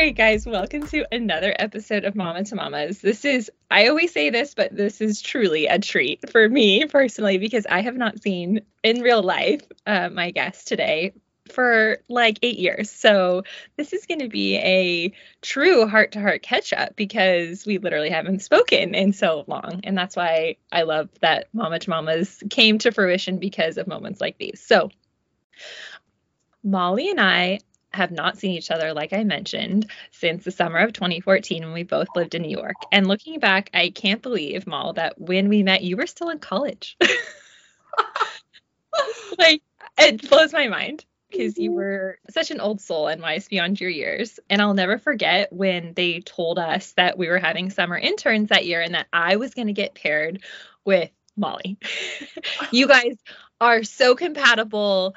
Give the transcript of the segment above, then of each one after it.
right, guys, welcome to another episode of Mama to Mamas. This is, I always say this, but this is truly a treat for me personally because I have not seen in real life uh, my guest today for like eight years. So this is going to be a true heart to heart catch up because we literally haven't spoken in so long. And that's why I love that Mama to Mamas came to fruition because of moments like these. So, Molly and I have not seen each other, like I mentioned, since the summer of 2014 when we both lived in New York. And looking back, I can't believe, Mal, that when we met, you were still in college. like, it blows my mind because you mm-hmm. were such an old soul and wise beyond your years. And I'll never forget when they told us that we were having summer interns that year and that I was going to get paired with Molly. you guys are so compatible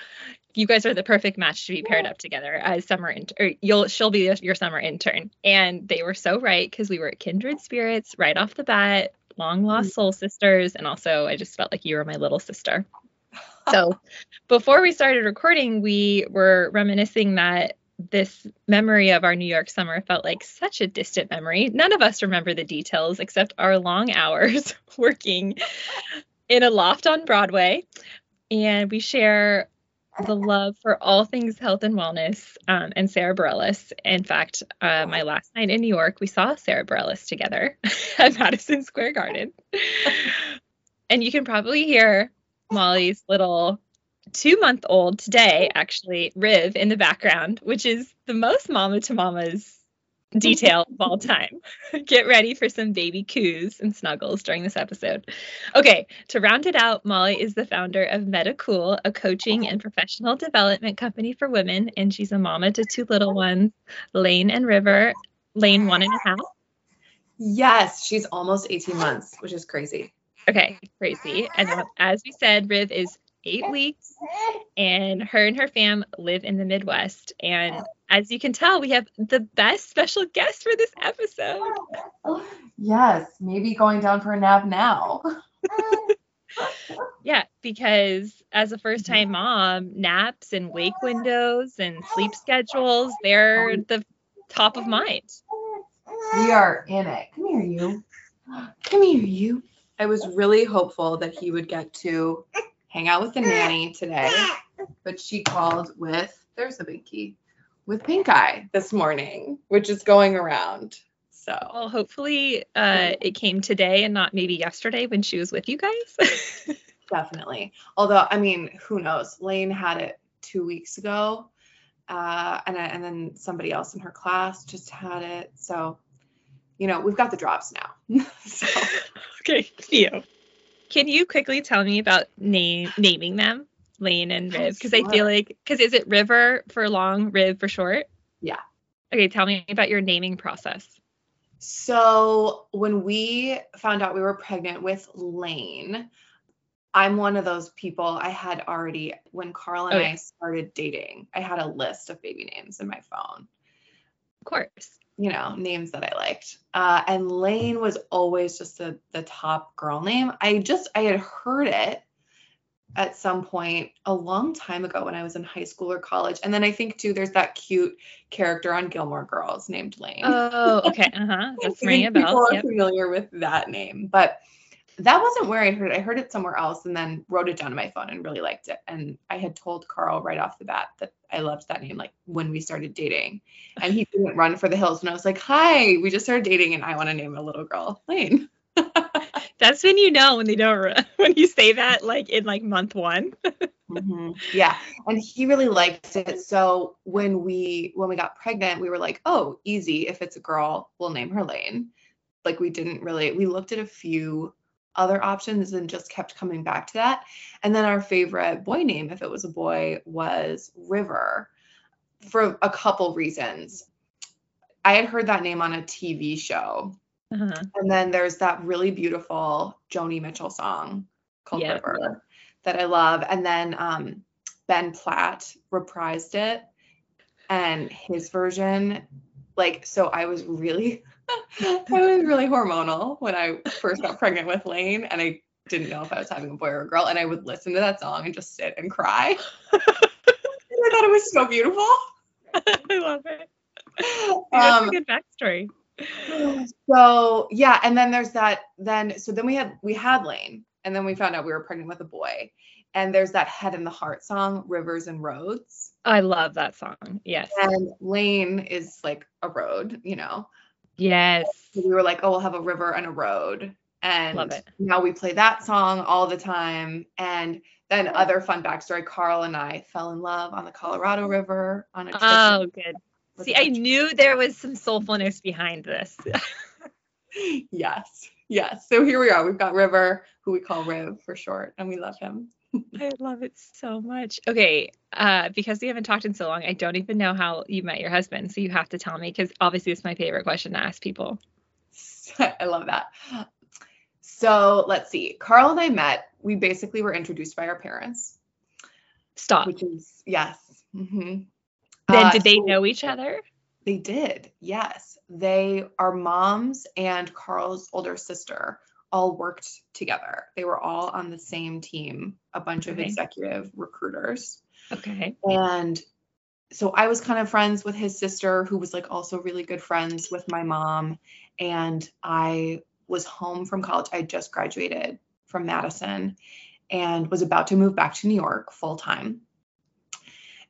you guys are the perfect match to be paired up together as summer intern. Or you'll she'll be your summer intern. And they were so right because we were kindred spirits right off the bat, long lost mm. soul sisters, and also I just felt like you were my little sister. So before we started recording, we were reminiscing that this memory of our New York summer felt like such a distant memory. None of us remember the details except our long hours working in a loft on Broadway. And we share the love for all things health and wellness um, and Sara Bareilles. In fact, uh, my last night in New York, we saw Sara Bareilles together at Madison Square Garden. and you can probably hear Molly's little two month old today, actually, Riv in the background, which is the most mama to mamas detail of all time. Get ready for some baby coos and snuggles during this episode. Okay, to round it out, Molly is the founder of Mettacool, a coaching and professional development company for women, and she's a mama to two little ones, Lane and River. Lane, one and a half. Yes, she's almost 18 months, which is crazy. Okay, crazy. And as we said, Riv is eight weeks, and her and her fam live in the Midwest. And as you can tell, we have the best special guest for this episode. Yes, maybe going down for a nap now. yeah, because as a first time mom, naps and wake windows and sleep schedules, they're the top of mind. We are in it. Come here, you. Come here, you. I was really hopeful that he would get to hang out with the nanny today, but she called with, there's a big key, with pink eye this morning, which is going around. So, well, hopefully uh, it came today and not maybe yesterday when she was with you guys. Definitely. Although, I mean, who knows? Lane had it two weeks ago. Uh, and, and then somebody else in her class just had it. So, you know, we've got the drops now. so. okay, you. Can you quickly tell me about name naming them, Lane and Riv? Because. I feel like because is it River for long, Riv for short? Yeah. Okay, tell me about your naming process. So when we found out we were pregnant with Lane, I'm one of those people I had already when Carl and oh, yeah. I started dating, I had a list of baby names in my phone. Of course you know, names that I liked. Uh, and Lane was always just the the top girl name. I just I had heard it at some point a long time ago when I was in high school or college. And then I think too, there's that cute character on Gilmore Girls named Lane. Oh, okay. Uh huh. That's ringing a bell. People are yep. familiar with that name, but that wasn't where I heard it. I heard it somewhere else and then wrote it down on my phone and really liked it. And I had told Carl right off the bat that I loved that name, like when we started dating. And he didn't run for the hills. And I was like, hi, we just started dating and I want to name a little girl Lane. That's when you know when they don't, when you say that like in like month one. mm-hmm. Yeah. And he really liked it. So when we, when we got pregnant, we were like, oh, easy. If it's a girl, we'll name her Lane. Like we didn't really, we looked at a few other options and just kept coming back to that. And then our favorite boy name, if it was a boy, was River for a couple reasons. I had heard that name on a TV show. Uh-huh. And then there's that really beautiful Joni Mitchell song called yeah. River that I love. And then um, Ben Platt reprised it. And his version, like, so I was really I was really hormonal when I first got pregnant with Lane, and I didn't know if I was having a boy or a girl. And I would listen to that song and just sit and cry. I thought it was so beautiful. I love it. That's Um, a good backstory. so yeah, and then there's that. Then so then we had we had Lane, and then we found out we were pregnant with a boy. And there's that Head and the Heart song, Rivers and Roads. I love that song. Yes. And Lane is like a road, you know. Yes. So we were like, oh, we'll have a river and a road. And now we play that song all the time. And then other fun backstory, Carl and I fell in love on the Colorado River on a trip. Oh, good. See, I knew there was some soulfulness behind this. Yes. Yes. So here we are. We've got River, who we call Riv for short, and we love him. I love it so much. Okay, uh, because we haven't talked in so long, I don't even know how you met your husband. So you have to tell me because obviously it's my favorite question to ask people. I love that. So let's see. Carl and I met. We basically were introduced by our parents, Stop. which is yes. hmm then did they know each other? They did. Yes. They are moms and Carl's older sister all worked together. They were all on the same team, a bunch of executive recruiters. Okay. And so I was kind of friends with his sister, who was like also really good friends with my mom. And I was home from college. I just graduated from Madison and was about to move back to New York full time.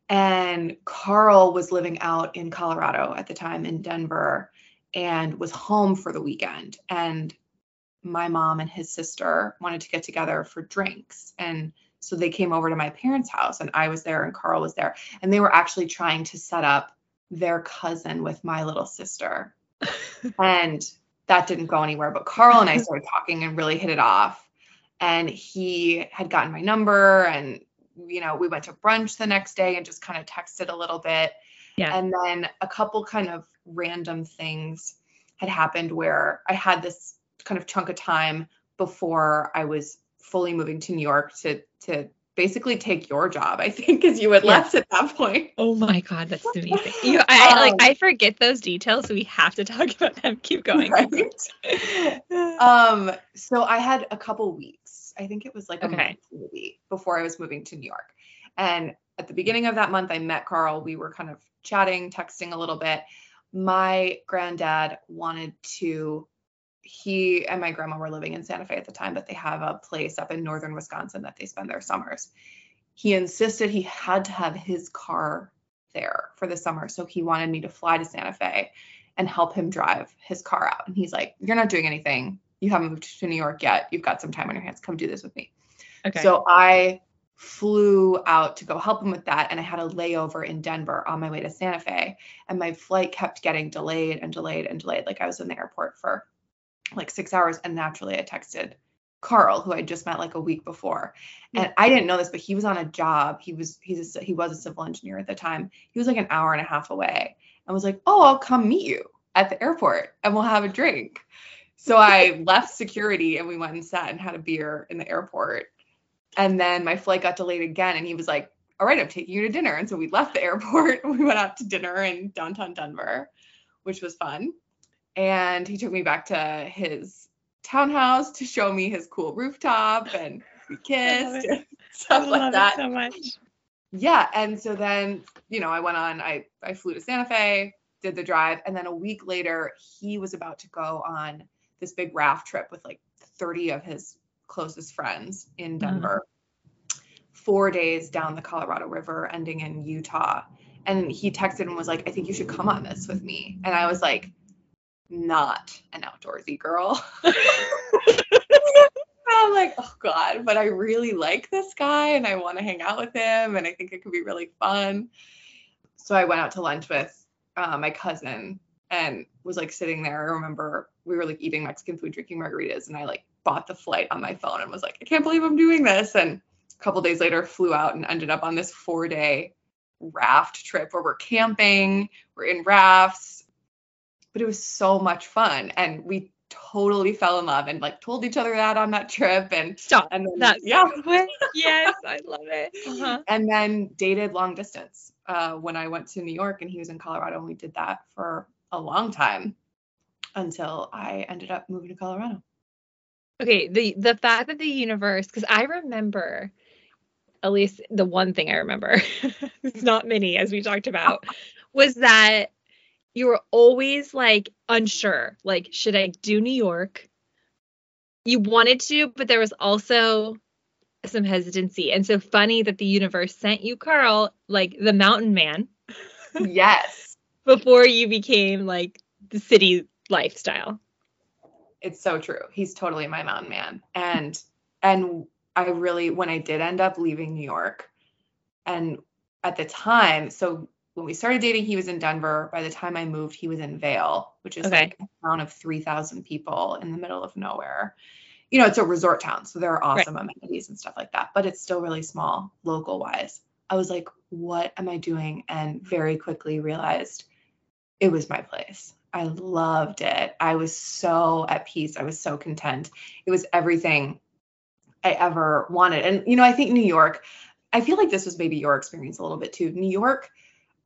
And Carl was living out in Colorado at the time in Denver and was home for the weekend. And my mom and his sister wanted to get together for drinks. And so they came over to my parents' house and I was there and Carl was there. And they were actually trying to set up their cousin with my little sister. and that didn't go anywhere. But Carl and I started talking and really hit it off. And he had gotten my number and you know, we went to brunch the next day and just kind of texted a little bit. Yeah. And then a couple kind of random things had happened where I had this kind of chunk of time before I was fully moving to New York to to basically take your job, I think, because you had Yeah. left at that point. Oh my God, that's amazing. You, I like Um, I forget those details, so we have to talk about them. Keep going. Right? um, so I had a couple weeks. I think it was like a Okay. month maybe before I was moving to New York. And at the beginning of that month, I met Carl. We were kind of chatting, texting a little bit. My granddad wanted to, he and my grandma were living in Santa Fe at the time, but they have a place up in northern Wisconsin that they spend their summers. He insisted he had to have his car there for the summer. So he wanted me to fly to Santa Fe and help him drive his car out. And he's like, You're not doing anything. You haven't moved to New York yet. You've got some time on your hands. Come do this with me. Okay. So I flew out to go help him with that. And I had a layover in Denver on my way to Santa Fe. And my flight kept getting delayed and delayed and delayed. Like I was in the airport for like six hours. And naturally, I texted Carl, who I just met like a week before. And I didn't know this, but he was on a job. He was he's a, he was a civil engineer at the time. He was like an hour and a half away. And was like, "Oh, I'll come meet you at the airport and we'll have a drink." So I left security and we went and sat and had a beer in the airport. And then my flight got delayed again and he was like, "All right, I'm taking you to dinner." And so we left the airport and we went out to dinner in downtown Denver, which was fun. And he took me back to his townhouse to show me his cool rooftop and we I love kissed it. and I stuff like that it so much. yeah and so then you know i went on i i flew to santa fe did the drive and then a week later he was about to go on this big raft trip with like 30 of his closest friends in mm-hmm. denver. Four days down the colorado river ending in utah. And he texted and was like i think you should come on this with me. And i was like not an outdoorsy girl I'm like, oh God, but I really like this guy and I want to hang out with him and I think it could be really fun. So I went out to lunch with uh, my cousin and was like sitting there. I remember we were like eating Mexican food, drinking margaritas, and I like bought the flight on my phone and was like, I can't believe I'm doing this. And a couple days later, flew out and ended up on this four day raft trip where we're camping, we're in rafts, but it was so much fun. And we totally fell in love and like told each other that on that trip and Stop. and then That's yeah yes, I love it. Uh-huh. and then dated long distance uh, when I went to New York and he was in Colorado and we did that for a long time until I ended up moving to Colorado. Okay, the the fact that the universe, because I remember, at least the one thing I remember, it's not many as we talked about, was that you were always like unsure. Like, should I do New York? You wanted to, but there was also some hesitancy. And so funny that the universe sent you Carl, like the mountain man. yes. Before you became like the city lifestyle. It's so true. He's totally my mountain man. And and I really when I did end up leaving New York and at the time, so when we started dating, he was in Denver. By the time I moved, he was in Vail, which is okay. like a town of 3,000 people in the middle of nowhere. You know, it's a resort town, so there are awesome right. amenities and stuff like that, but it's still really small local wise. I was like, what am I doing? And very quickly realized it was my place. I loved it. I was so at peace. I was so content. It was everything I ever wanted. And, you know, I think New York, I feel like this was maybe your experience a little bit too. New York,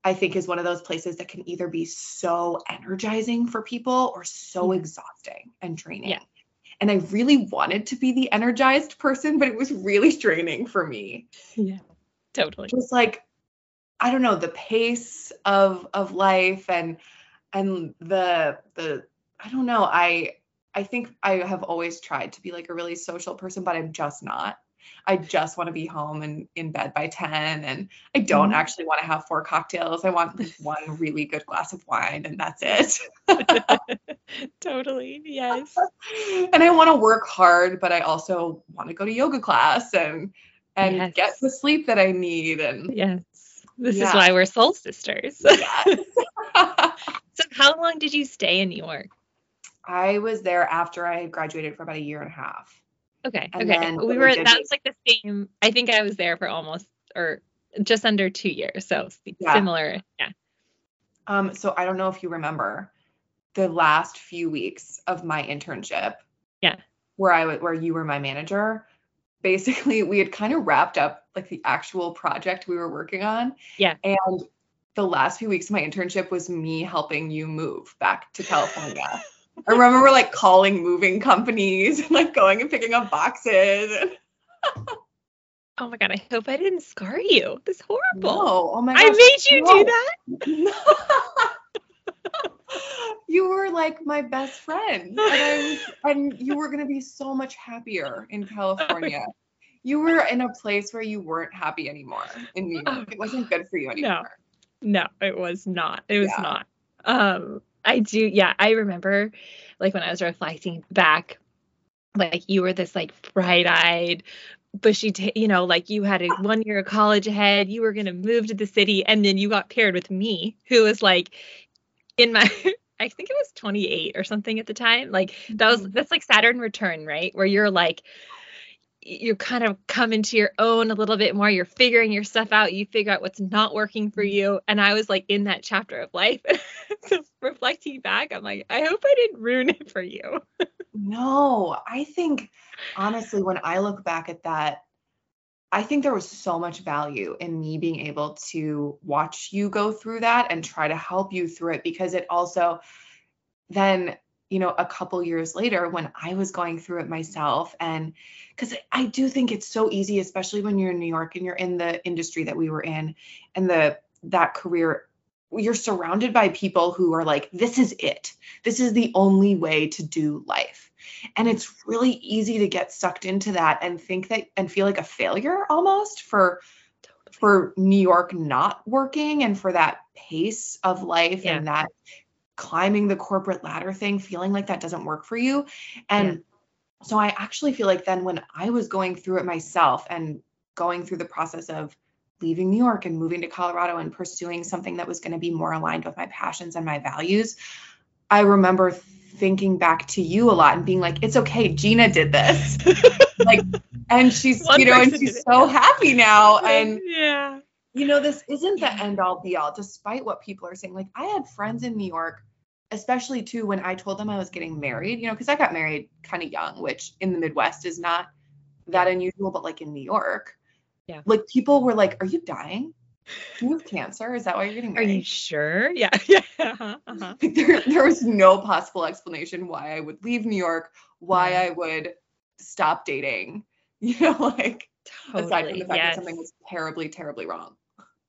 I think, is one of those places that can either be so energizing for people or so mm-hmm. exhausting and draining. Yeah. And I really wanted to be the energized person, but it was really draining for me. Yeah, totally. Just like, I don't know, the pace of of life and and the the I don't know, I I think I have always tried to be like a really social person, but I'm just not. I just want to be home and in bed by 10 and I don't mm-hmm. actually want to have four cocktails. I want one really good glass of wine and that's it. totally. Yes. and I want to work hard, but I also want to go to yoga class and and yes. get the sleep that I need and Yes. This yeah. is why we're soul sisters. Yes. so how long did you stay in New York? I was there after I graduated for about a year and a half. Okay. And okay. We were that's like the same. I think I was there for almost or just under two years. So yeah. similar. Yeah. Um, so I don't know if you remember the last few weeks of my internship. Yeah. Where I where you were my manager. Basically, we had kind of wrapped up like the actual project we were working on. Yeah. And the last few weeks of my internship was me helping you move back to California. I remember like calling moving companies and like going and picking up boxes. oh my god, I hope I didn't scar you. This horrible. No. Oh my god. I made you no. do that. you were like my best friend. And, I, and you were gonna be so much happier in California. You were in a place where you weren't happy anymore in New York. It wasn't good for you anymore. No, no it was not. It was yeah. not. Um I do. Yeah, I remember like when I was reflecting back, like you were this like bright-eyed, bushy, t- you know, like you had a one year of college ahead. You were gonna move to the city, and then you got paired with me, who was like in my. I think it was 28 or something at the time. Like that was mm-hmm. that's like Saturn return, right? Where you're like you kind of come into your own a little bit more. You're figuring your stuff out. You figure out what's not working for you. And I was like in that chapter of life. so reflecting back, I'm like, I hope I didn't ruin it for you. no, I think honestly, when I look back at that, I think there was so much value in me being able to watch you go through that and try to help you through it because it also then you know, a couple years later when I was going through it myself. And because I do think it's so easy, especially when you're in New York and you're in the industry that we were in and the that career, you're surrounded by people who are like, this is it. This is the only way to do life. And it's really easy to get sucked into that and think that and feel like a failure almost for for New York not working and for that pace of life yeah. and that climbing the corporate ladder thing, feeling like that doesn't work for you. And yeah. so I actually feel like then when I was going through it myself and going through the process of leaving New York and moving to Colorado and pursuing something that was going to be more aligned with my passions and my values, I remember thinking back to you a lot and being like, it's okay, Gina did this. like, and she's, One you know, and she's so happy now. And yeah you know, this isn't the end all be all, despite what people are saying. Like, I had friends in New York, especially too, when I told them I was getting married, you know, because I got married kind of young, which in the Midwest is not that unusual, but like in New York, yeah, like people were like, Are you dying? Do you have cancer? Is that why you're getting married? Are you sure? Yeah. Yeah. Uh-huh. Uh-huh. there, there was no possible explanation why I would leave New York, why I would stop dating, you know, like totally. aside from the fact yes. that something was terribly, terribly wrong.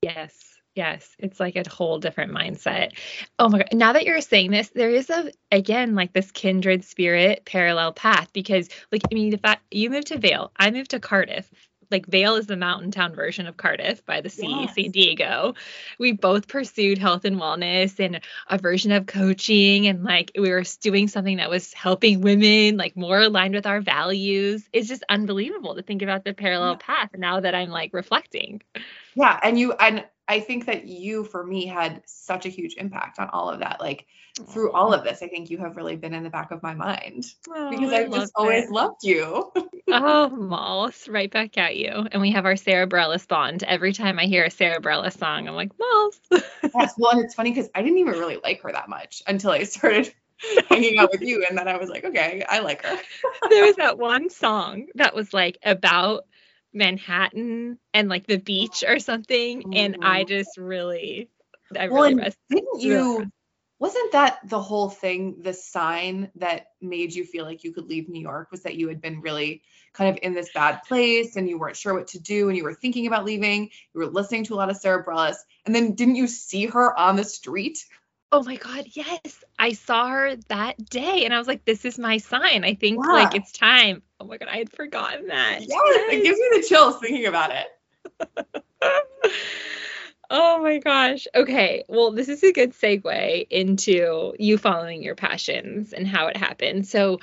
Yes. Yes, it's like a whole different mindset. Oh my God. Now that you're saying this, there is a, again, like this kindred spirit parallel path because, like, I mean, the fact you moved to Vail, I moved to Cardiff like Vail is the mountain town version of Cardiff by the sea, yes. San Diego. We both pursued health and wellness and a version of coaching and like we were doing something that was helping women like more aligned with our values. It's just unbelievable to think about the parallel yeah. path now that I'm like reflecting. Yeah, and you and I think that you for me had such a huge impact on all of that. Like through all of this, I think you have really been in the back of my mind oh, because I've just always loved you. oh, Malls, right back at you. And we have our Sara Bareilles bond. Every time I hear a Sara Bareilles song, I'm like, Malls. yes, well, and it's funny because I didn't even really like her that much until I started hanging out with you. And then I was like, okay, I like her. there was that one song that was like about Manhattan and like the beach or something. Mm-hmm. And I just really, I well, really didn't you? wasn't that the whole thing the sign that made you feel like you could leave new york was that you had been really kind of in this bad place and you weren't sure what to do and you were thinking about leaving you were listening to a lot of sara Bareilles, and then didn't you see her on the street oh my god yes i saw her that day and i was like this is my sign i think yeah. like it's time oh my god i had forgotten that yes, yes. it gives me the chills thinking about it Oh my gosh. Okay. Well, this is a good segue into you following your passions and how it happened. So,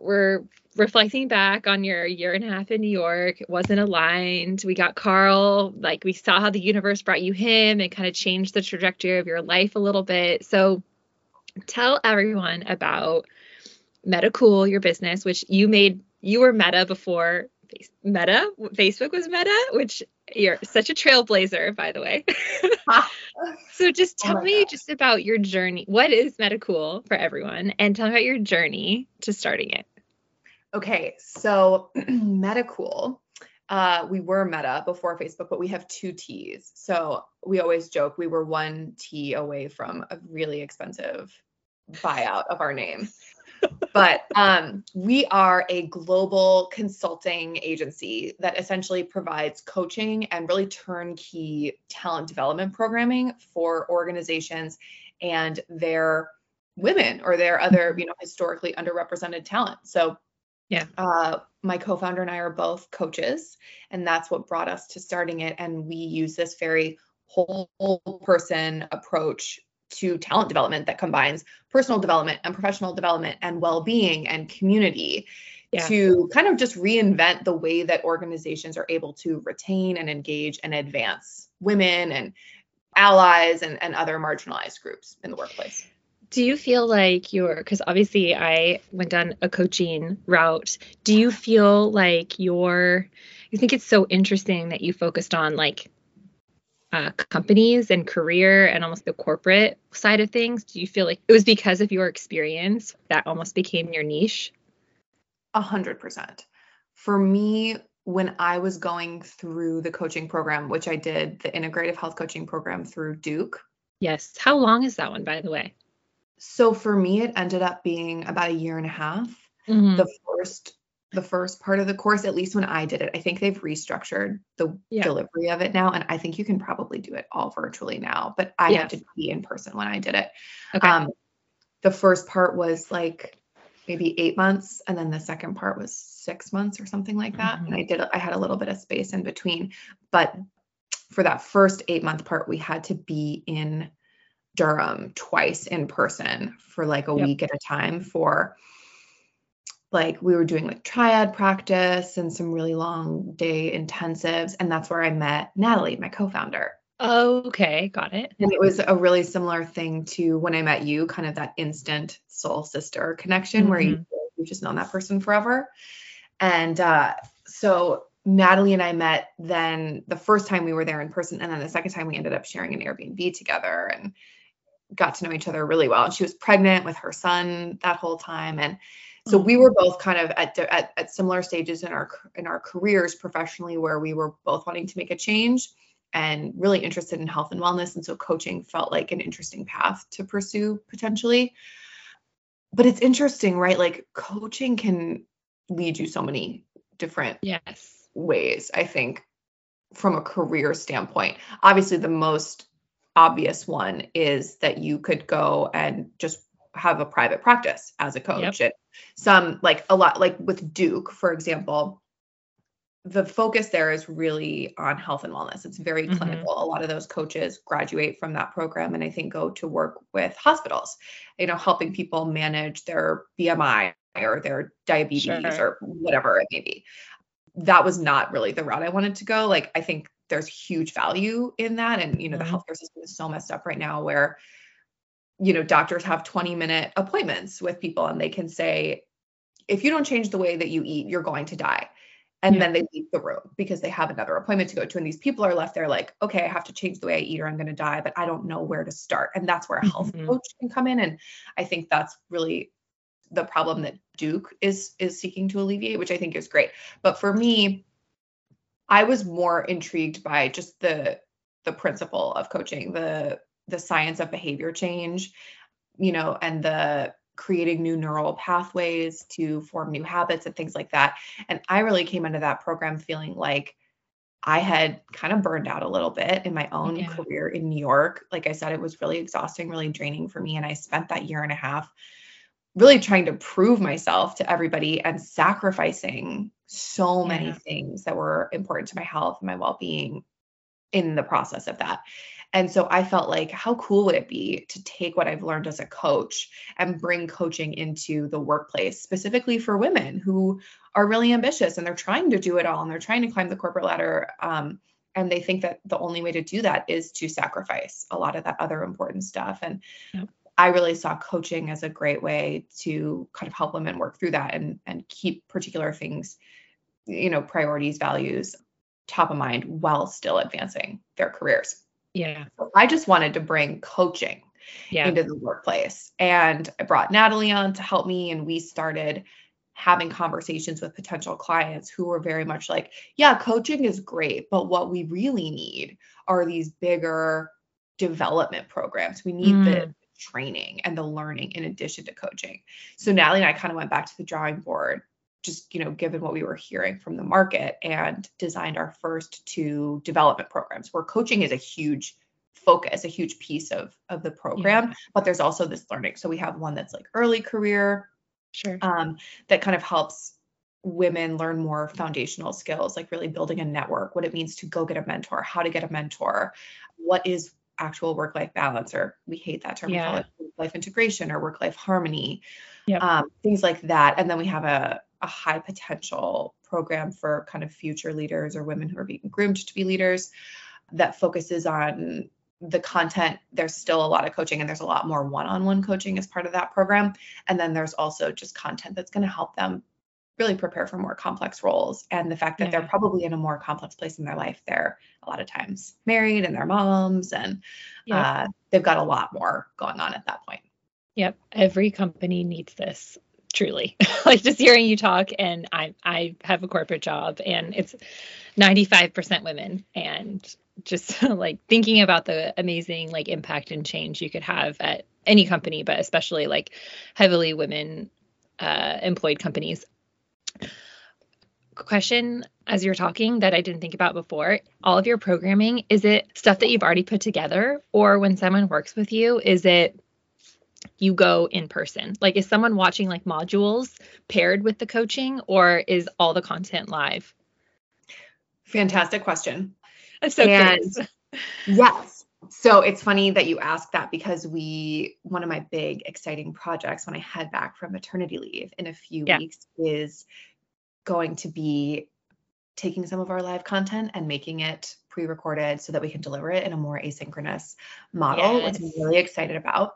we're reflecting back on your year and a half in New York. It wasn't aligned. We got Carl, like, we saw how the universe brought you him and kind of changed the trajectory of your life a little bit. So, tell everyone about Mettacool, your business, which you made, you were Meta before Meta. Facebook was Meta, which you're such a trailblazer, by the way. Ah. so just oh tell oh me God. just about your journey. What is Mettacool for everyone? And tell me about your journey to starting it. Okay, so Mettacool. Uh, we were Meta before Facebook, but we have two T's. So we always joke we were one T away from a really expensive buyout of our name but um, we are a global consulting agency that essentially provides coaching and really turnkey talent development programming for organizations and their women or their other, you know, historically underrepresented talent. So yeah. Uh, my co-founder and I are both coaches, and that's what brought us to starting it. And we use this very whole person approach to talent development that combines personal development and professional development and well-being and community yeah. to kind of just reinvent the way that organizations are able to retain and engage and advance women and allies and, and other marginalized groups in the workplace do you feel like you're because obviously i went down a coaching route do you feel like you're you think it's so interesting that you focused on like uh, companies and career and almost the corporate side of things? Do you feel like it was because of your experience that almost became your niche? A hundred percent. For me, when I was going through the coaching program, which I did the integrative health coaching program through Duke. Yes. How long is that one, by the way? So for me, it ended up being about a year and a half. Mm-hmm. The first the first part of the course, at least when I did it. I think they've restructured the yeah. delivery of it now. And I think you can probably do it all virtually now, but I yes. had to be in person when I did it. Okay. Um, the first part was like maybe eight months. And then the second part was six months or something like that. Mm-hmm. And I did, I had a little bit of space in between. But for that first eight month part, we had to be in Durham twice in person for like a yep. week at a time for like we were doing like triad practice and some really long day intensives and that's where i met natalie my co-founder okay got it and it was a really similar thing to when i met you kind of that instant soul sister connection mm-hmm. where you, you've just known that person forever and uh, so natalie and i met then the first time we were there in person and then the second time we ended up sharing an airbnb together and got to know each other really well and she was pregnant with her son that whole time and so mm-hmm. we were both kind of at, at, at similar stages in our in our careers professionally where we were both wanting to make a change and really interested in health and wellness and so coaching felt like an interesting path to pursue potentially. But it's interesting right? Like coaching can lead you so many different yes. ways i think from a career standpoint. Obviously, the most obvious one is that you could go and just have a private practice as a coach. Yep. some like a lot like with Duke, for example, the focus there is really on health and wellness. It's very mm-hmm. clinical. A lot of those coaches graduate from that program and I think go to work with hospitals, you know, helping people manage their BMI or their diabetes sure. or whatever it may be. That was not really the route I wanted to go. Like I think there's huge value in that and you know mm-hmm. the healthcare system is so messed up right now where you know doctors have 20 minute appointments with people and they can say if you don't change the way that you eat you're going to die and yeah. then they leave the room because they have another appointment to go to and these people are left there like okay i have to change the way i eat or i'm going to die but i don't know where to start and that's where a health mm-hmm. coach can come in and i think that's really the problem that duke is is seeking to alleviate which i think is great but for me i was more intrigued by just the the principle of coaching the the science of behavior change you know and the creating new neural pathways to form new habits and things like that. And I really came into that program feeling like I had kind of burned out a little bit in my own yeah. career in New York. Like I said, it was really exhausting, really draining for me. And I spent that year and a half really trying to prove myself to everybody and sacrificing so many yeah. things that were important to my health and my well being in the process of that. And so I felt like, how cool would it be to take what I've learned as a coach and bring coaching into the workplace, specifically for women who are really ambitious and they're trying to do it all and they're trying to climb the corporate ladder. Um, and they think that the only way to do that is to sacrifice a lot of that other important stuff. And yep. I really saw coaching as a great way to kind of help women work through that and and keep particular things, you know, priorities, values top of mind while still advancing their careers. Yeah. So I just wanted to bring coaching yeah. into the workplace. And I brought Natalie on to help me, and we started having conversations with potential clients who were very much like, yeah, coaching is great, but what we really need are these bigger development programs. We need mm. the training and the learning in addition to coaching. So Natalie and I kind of went back to the drawing board just you know given what we were hearing from the market and designed our first two development programs where coaching is a huge focus a huge piece of of the program yeah. but there's also this learning so we have one that's like early career sure um, that kind of helps women learn more foundational skills like really building a network what it means to go get a mentor how to get a mentor what is actual work life balance or we hate that term. Yeah. call it life integration or work life harmony yep. um, things like that. And then we have a a high potential program for kind of future leaders or women who are being groomed to be leaders that focuses on the content. There's still a lot of coaching and there's a lot more one-on-one coaching as part of that program. And then there's also just content that's going to help them really prepare for more complex roles and the fact that yeah. they're probably in a more complex place in their life they're a lot of times married and they're moms and yeah. uh, they've got a lot more going on at that point yep every company needs this truly like just hearing you talk and i i have a corporate job and it's 95% women and just like thinking about the amazing like impact and change you could have at any company but especially like heavily women uh, employed companies question as you're talking that I didn't think about before. All of your programming, is it stuff that you've already put together? Or when someone works with you, is it you go in person? Like, is someone watching like modules paired with the coaching, or is all the content live? Fantastic question. I'm so and yes. So it's funny that you ask that because we, one of my big exciting projects when I head back from maternity leave in a few yeah. weeks is going to be taking some of our live content and making it pre-recorded so that we can deliver it in a more asynchronous model, yes. which I'm really excited about.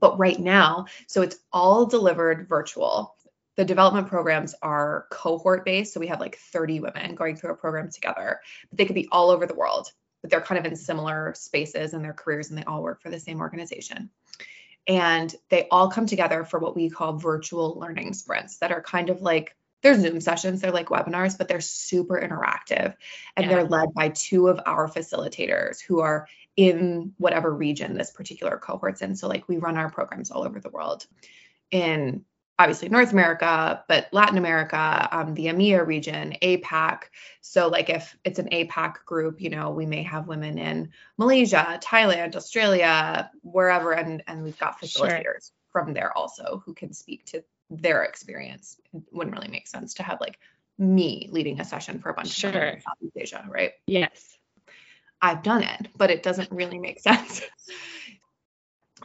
But right now, so it's all delivered virtual. The development programs are cohort based. So we have like 30 women going through a program together, but they could be all over the world, but they're kind of in similar spaces in their careers and they all work for the same organization. And they all come together for what we call virtual learning sprints that are kind of like they're Zoom sessions, they're like webinars, but they're super interactive. And yeah. they're led by two of our facilitators who are in whatever region this particular cohort's in. So, like, we run our programs all over the world in obviously North America, but Latin America, um, the EMEA region, APAC. So, like if it's an APAC group, you know, we may have women in Malaysia, Thailand, Australia, wherever, and and we've got facilitators sure. from there also who can speak to their experience. It wouldn't really make sense to have like me leading a session for a bunch sure. of women in Southeast Asia, right? Yes. I've done it, but it doesn't really make sense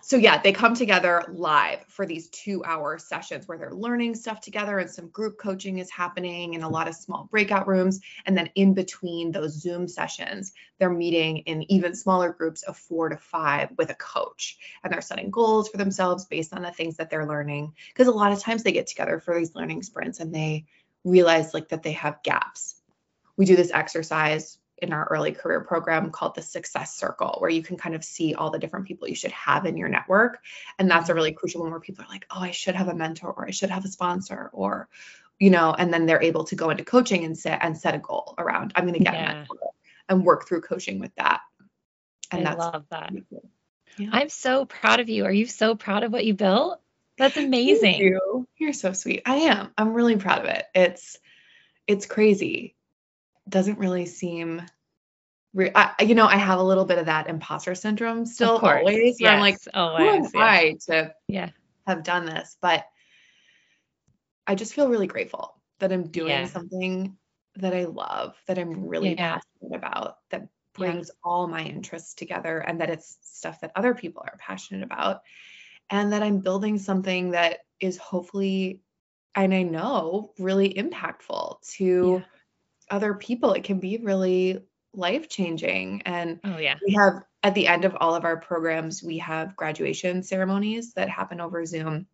so yeah, they come together live for these two hour sessions where they're learning stuff together and some group coaching is happening in a lot of small breakout rooms. And then in between those Zoom sessions, they're meeting in even smaller groups of four to five with a coach. And they're setting goals for themselves based on the things that they're learning. Because a lot of times they get together for these learning sprints and they realize like that they have gaps. We do this exercise in our early career program called the success circle where you can kind of see all the different people you should have in your network. And that's a really crucial one where people are like oh i should have a mentor or i should have a sponsor or you know and then they're able to go into coaching and set and set a goal around i'm going to get yeah. a mentor and work through coaching with that. And I that's love that. yeah. i'm so proud of you. Are you so proud of what you built? That's amazing. you. you're so sweet. I am. I'm really proud of it. It's it's crazy doesn't really seem re- I, you know, I have a little bit of that imposter syndrome still always. Yes, I'm like, always, who am yeah. I to yeah. have done this? But I just feel really grateful that I'm doing yeah. something that I love, that I'm really yeah. passionate about, that brings all my interests together, and that it's stuff that other people are passionate about, and that I'm building something that is hopefully, and I know, really impactful to other people, it can be really life changing. And oh, yeah. we have at the end of all of our programs, we have graduation ceremonies that happen over Zoom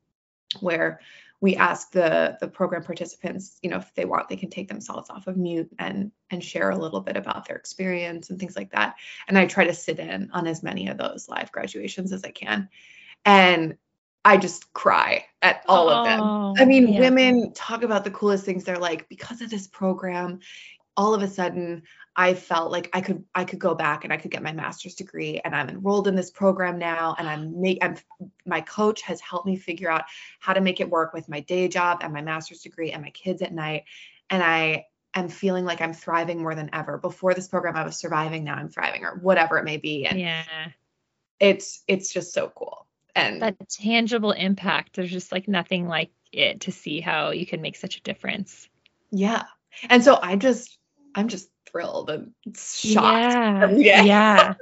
where we ask the the program participants, you know, if they want, they can take themselves off of mute and and share a little bit about their experience and things like that. And I try to sit in on as many of those live graduations as I can. And I just cry at all oh, of them. Oh, I mean, yeah. women talk about the coolest things. They're like, because of this program, all of a sudden I felt like I could I could go back and I could get my master's degree and I'm enrolled in this program now and I'm make I'm my coach has helped me figure out how to make it work with my day job and my master's degree and my kids at night and I am feeling like I'm thriving more than ever. Before this program I was surviving, now I'm thriving or whatever it may be and yeah. It's it's just so cool and that tangible impact there's just like nothing like it to see how you can make such a difference. Yeah. And so i just i'm just thrilled and shocked. Yeah. Yeah.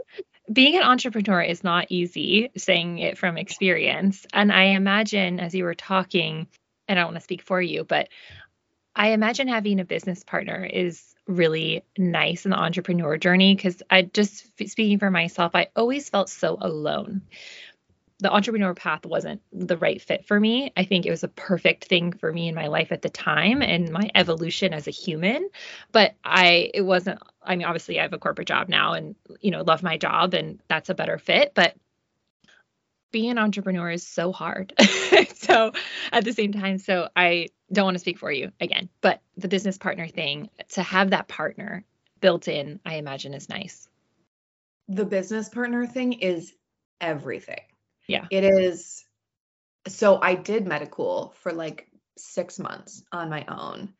Being an entrepreneur is not easy saying it from experience. And i imagine as you were talking and i don't want to speak for you but i imagine having a business partner is really nice in the entrepreneur journey because I just speaking for myself, I always felt so alone the entrepreneur path wasn't the right fit for me. I think it was a perfect thing for me in my life at the time and my evolution as a human. But I, it wasn't, I mean, obviously I have a corporate job now and, you know, love my job and that's a better fit. But being an entrepreneur is so hard. so at the same time, so I don't want to speak for you again, but the business partner thing, to have that partner built in, I imagine is nice. The business partner thing is everything yeah. It is. So I did Mettacool for like six months on my own.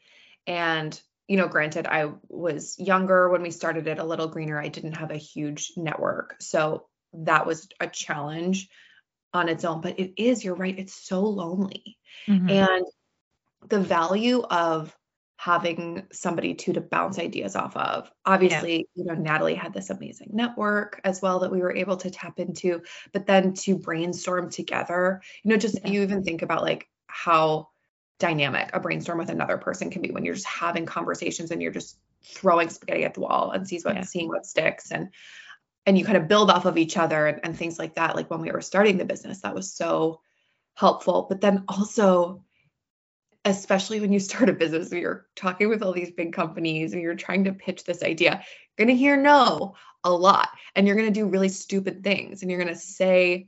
And, you know, granted, I was younger when we started it, a little greener. I didn't have a huge network. So that was a challenge on its own. But it is, you're right, it's so lonely. Mm-hmm. And the value of having somebody to to bounce ideas off of. Obviously, yeah. you know, Natalie had this amazing network as well that we were able to tap into, but then to brainstorm together, you know, just yeah. you even think about like how dynamic a brainstorm with another person can be when you're just having conversations and you're just throwing spaghetti at the wall and sees what yeah. seeing what sticks and and you kind of build off of each other and, and things like that like when we were starting the business that was so helpful but then also especially when you start a business and you're talking with all these big companies and you're trying to pitch this idea, you're going to hear no a lot and you're going to do really stupid things and you're going to say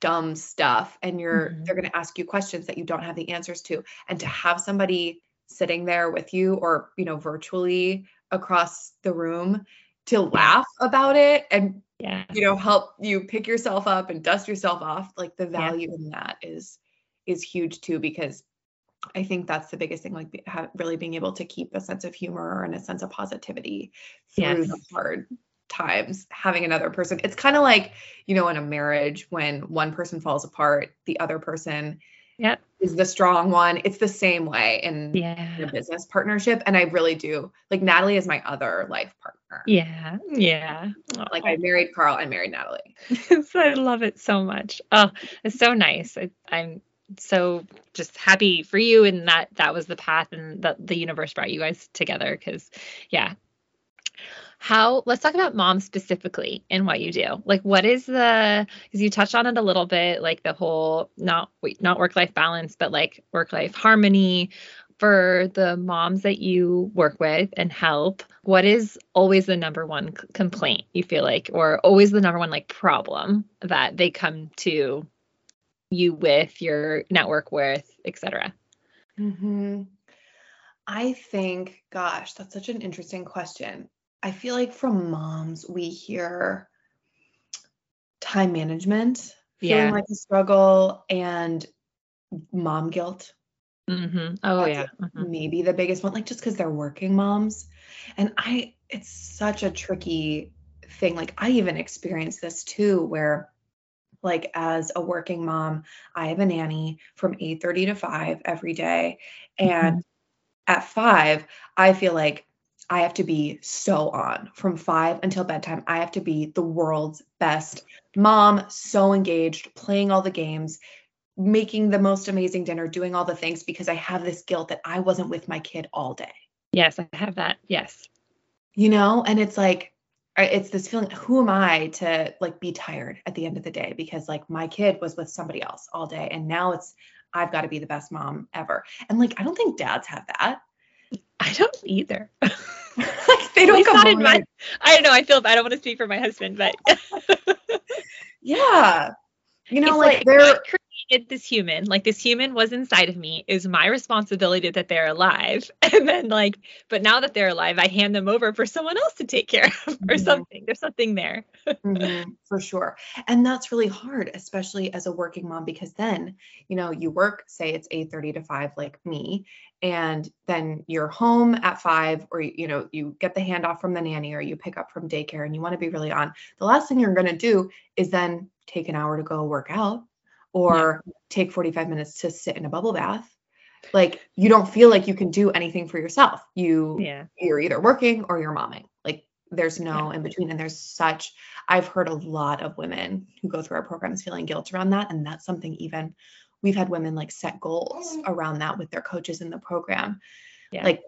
dumb stuff and you're mm-hmm. they're going to ask you questions that you don't have the answers to and to have somebody sitting there with you or you know virtually across the room to laugh about it and yeah. you know help you pick yourself up and dust yourself off like the value yeah. in that is is huge too because I think that's the biggest thing, like be, have, really being able to keep a sense of humor and a sense of positivity through Yes. the hard times. Having another person, it's kind of like, you know, in a marriage when one person falls apart, the other person Yep. is the strong one. It's the same way in, in Yeah. a business partnership. And I really do like Natalie is my other life partner. Yeah. Yeah. Like I married Carl, I married Natalie. I love it so much. Oh, it's so nice. I, I'm so just happy for you and that that was the path and that the universe brought you guys together because yeah. How let's talk about mom specifically and what you do. Like what is the because you touched on it a little bit, like the whole not not work-life balance, but like work-life harmony for the moms that you work with and help, what is always the number one complaint you feel like, or always the number one like problem that they come to you with, your network with, etc. hmm I think, gosh, that's such an interesting question. I feel like from moms, we hear time management feeling Yeah. like a struggle and mom guilt. Mm-hmm. Oh That's yeah. Mhm. maybe the biggest one, like just because they're working moms. And I, it's such a tricky thing. Like I even experienced this too, where like as a working mom, I have a nanny from 8:30 to 5 every day. Mm-hmm. And at 5, I feel like I have to be so on from 5 until bedtime. I have to be the world's best mom, so engaged, playing all the games, making the most amazing dinner, doing all the things because I have this guilt that I wasn't with my kid all day. Yes, I have that. Yes. You know, and it's like it's this feeling who am I to like be tired at the end of the day because like my kid was with somebody else all day and now it's I've got to be the best mom ever. And like I don't think dads have that. I don't either. like they don't come my- I don't know. I feel I don't want to speak for my husband, but Yeah. You know, like, like, they're created this human, like this human was inside of me, is my responsibility that they're alive. And then like, but now that they're alive, I hand them over for someone else to take care of or Mhm. something. There's something there. Mhm, for sure. And that's really hard, especially as a working mom, because then, you know, you work, say it's 8:30 to 5, like me, and then you're home at 5, or you know, you get the handoff from the nanny or you pick up from daycare and you want to be really on. The last thing you're gonna do is then take an hour to go work out or take 45 minutes to sit in a bubble bath. Like you don't feel like you can do anything for yourself. You Yeah. you're either working or you're momming. Like there's no in between. And there's such, I've heard a lot of women who go through our programs feeling guilt around that. And that's something even we've had women like set goals mm. around that with their coaches in the program, Yeah. like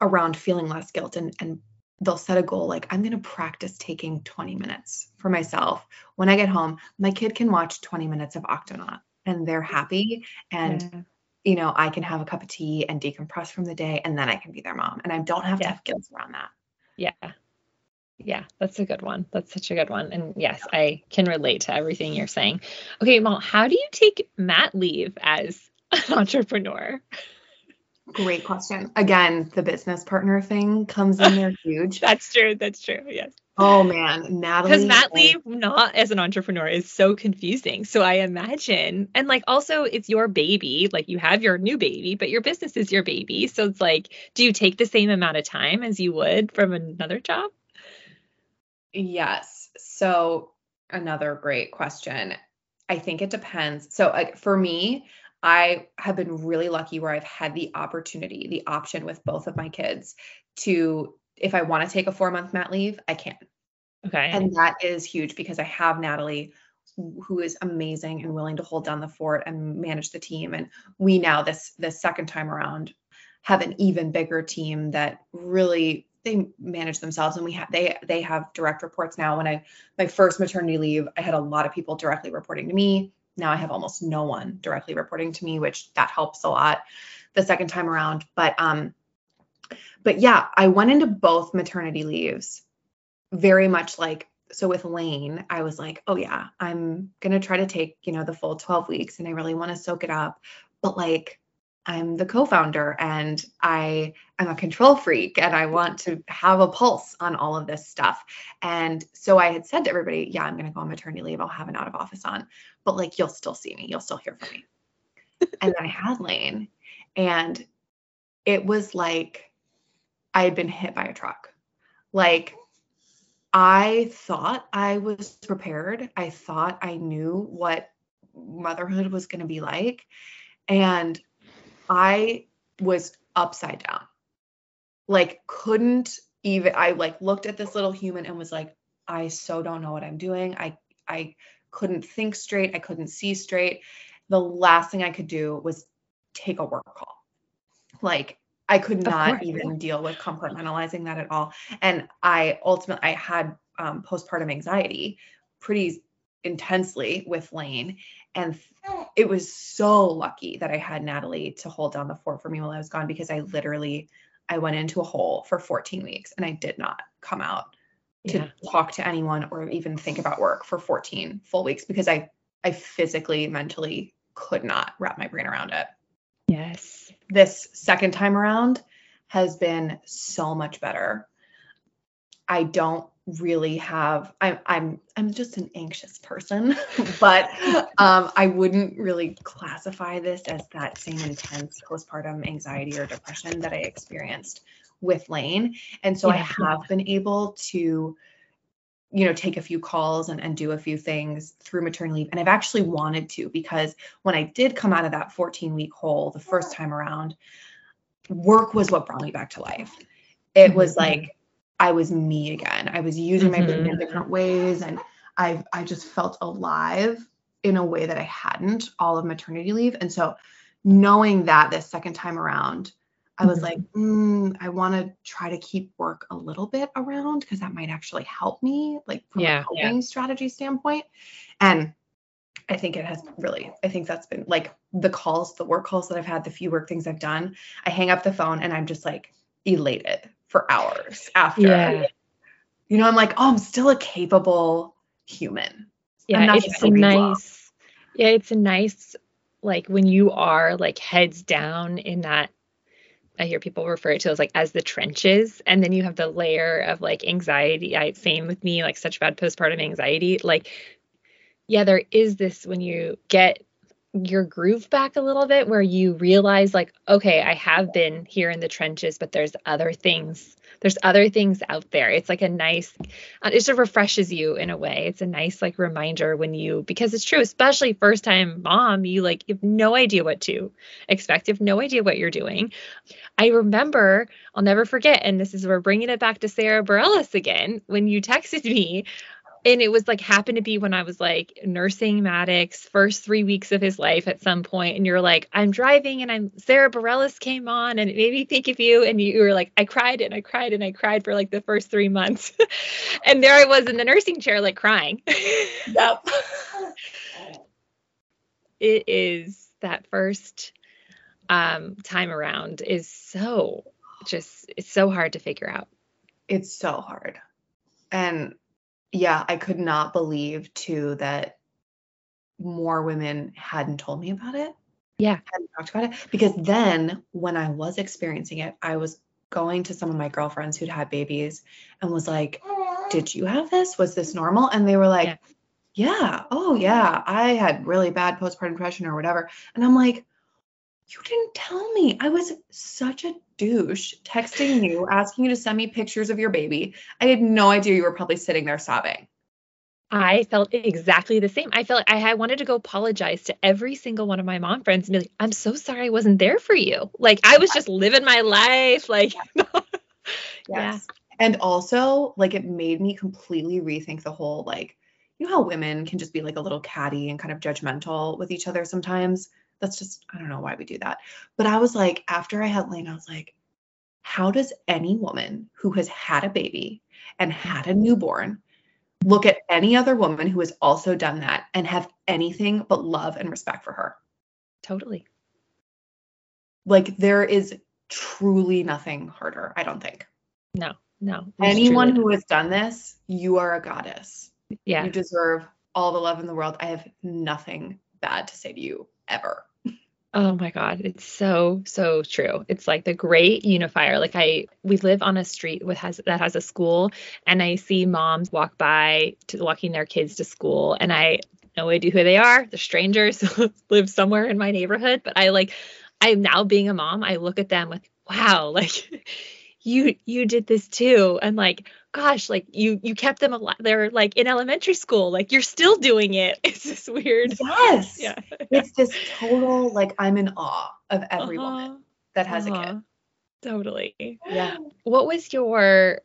around feeling less guilt. And, and they'll set a goal like, I'm going to practice taking 20 minutes for myself. When I get home, my kid can watch 20 minutes of Octonaut and they're happy. And Yeah. you know, I can have a cup of tea and decompress from the day, and then I can be their mom. And I don't have to have guilt around that. Yeah. Yeah, that's a good one. That's such a good one. And yes, I can relate to everything you're saying. Okay, Mal, how do you take mat leave as an entrepreneur? Great question. Again, the business partner thing comes in there huge. That's true. That's true. Yes. Oh man, Natalie. Because mat and- leave, not as an entrepreneur, is so confusing. So I imagine, and like also, it's your baby. Like you have your new baby, but your business is your baby. So it's like, do you take the same amount of time as you would from another job? Yes. So another great question. I think it depends. So like for me, I have been really lucky where I've had the opportunity, the option with both of my kids to, if I want to take a four month mat leave, I can. Okay. And that is huge because I have Natalie who is amazing and willing to hold down the fort and manage the team. And we now this this second time around have an even bigger team that really they manage themselves and we have they they have direct reports now. When I my first maternity leave, I had a lot of people directly reporting to me. Now I have almost no one directly reporting to me, which that helps a lot the second time around. But um but yeah, I went into both maternity leaves very much like so with Lane, I was like, oh yeah, I'm gonna try to take, you know, the full 12 weeks and I really want to soak it up. But like I'm the co-founder and I am a control freak and I want to have a pulse on all of this stuff. And so I had said to everybody, yeah, I'm gonna go on maternity leave. I'll have an out of office on, but like you'll still see me, you'll still hear from me. and then I had Lane and it was like I had been hit by a truck. Like I thought I was prepared. I thought I knew what motherhood was going to be like. And I was upside down. Like, couldn't even, I like looked at this little human and was like, I so don't know what I'm doing. I, I couldn't think straight. I couldn't see straight. The last thing I could do was take a work call. Like, I could not even deal with compartmentalizing that at all. And I ultimately I had um, postpartum anxiety pretty intensely with Lane, and it was so lucky that I had Natalie to hold down the fort for me while I was gone because I literally I went into a hole for 14 weeks and I did not come out to yeah. talk to anyone or even think about work for 14 full weeks because I I physically mentally could not wrap my brain around it. Yes. This second time around has been so much better. I don't really have I'm I'm I'm just an anxious person, but um I wouldn't really classify this as that same intense postpartum anxiety or depression that I experienced with Lane. And so yeah. I have been able to you know take a few calls and, and do a few things through maternity leave and i've actually wanted to because when i did come out of that 14 week hole the first time around work was what brought me back to life it was mm-hmm. like i was me again i was using my brain in mm-hmm. different ways and i i just felt alive in a way that i hadn't all of maternity leave and so knowing that this second time around I was mm-hmm. like, mm, I want to try to keep work a little bit around because that might actually help me, like from yeah, a coping yeah. strategy standpoint. And I think it has really, I think that's been like the calls, the work calls that I've had, the few work things I've done. I hang up the phone and I'm just like elated for hours after. Yeah. You know, I'm like, oh, I'm still a capable human. Yeah, it's a nice, yeah, it's a nice, like when you are like heads down in that I hear people refer to as like as the trenches, and then you have the layer of like anxiety. I same with me, like such bad postpartum anxiety. Like, yeah, there is this when you get your groove back a little bit where you realize like okay i have been here in the trenches but there's other things there's other things out there. It's like a nice uh, it just refreshes you in a way. It's a nice like reminder when you because it's true especially first time mom you like you have no idea what to expect. You have no idea what you're doing. I remember i'll never forget and this is we're bringing it back to Sara Bareilles again when you texted me and it was like happened to be when I was like nursing Maddox first three weeks of his life at some point, and you're like, I'm driving and I'm Sara Bareilles came on and it made me think of you, and you, were like, I cried and I cried and I cried for like the first three months, and there I was in the nursing chair like crying. yep. it is that first um, time around is so just it's so hard to figure out. It's so hard, and yeah, I could not believe too that more women hadn't told me about it. Yeah. Hadn't talked about it. Because then when I was experiencing it, I was going to some of my girlfriends who'd had babies and was like, Did you have this? Was this normal? And they were like, Yeah, yeah. oh yeah, I had really bad postpartum depression or whatever. And I'm like, you didn't tell me. I was such a douche texting you, asking you to send me pictures of your baby. I had no idea you were probably sitting there sobbing. I felt exactly the same. I felt like I wanted to go apologize to every single one of my mom friends and be like, I'm so sorry I wasn't there for you. Like I was just living my life. Like, yes. yeah. And also, like, it made me completely rethink the whole, like, you know how women can just be like a little catty and kind of judgmental with each other sometimes? That's just, I don't know why we do that. But I was like, after I had Lane, I was like, how does any woman who has had a baby and had a newborn look at any other woman who has also done that and have anything but love and respect for her? Totally. Like there is truly nothing harder, I don't think. No, no. Anyone who has done this, you are a goddess. Yeah. You deserve all the love in the world. I have nothing bad to say to you ever. Oh my God, it's so so true. It's like the great unifier. Like I, we live on a street with has that has a school, and I see moms walk by to walking their kids to school, and I no idea who they are. They're strangers live somewhere in my neighborhood, but I like I am now being a mom, I look at them with, wow, like you you did this too. And like, gosh, like you you kept them alive. They're like in elementary school. Like you're still doing it. It's just weird. Yes. Yeah. It's this total like I'm in awe of every uh-huh. woman that has uh-huh. a kid. Uh-huh. Totally. Yeah. What was your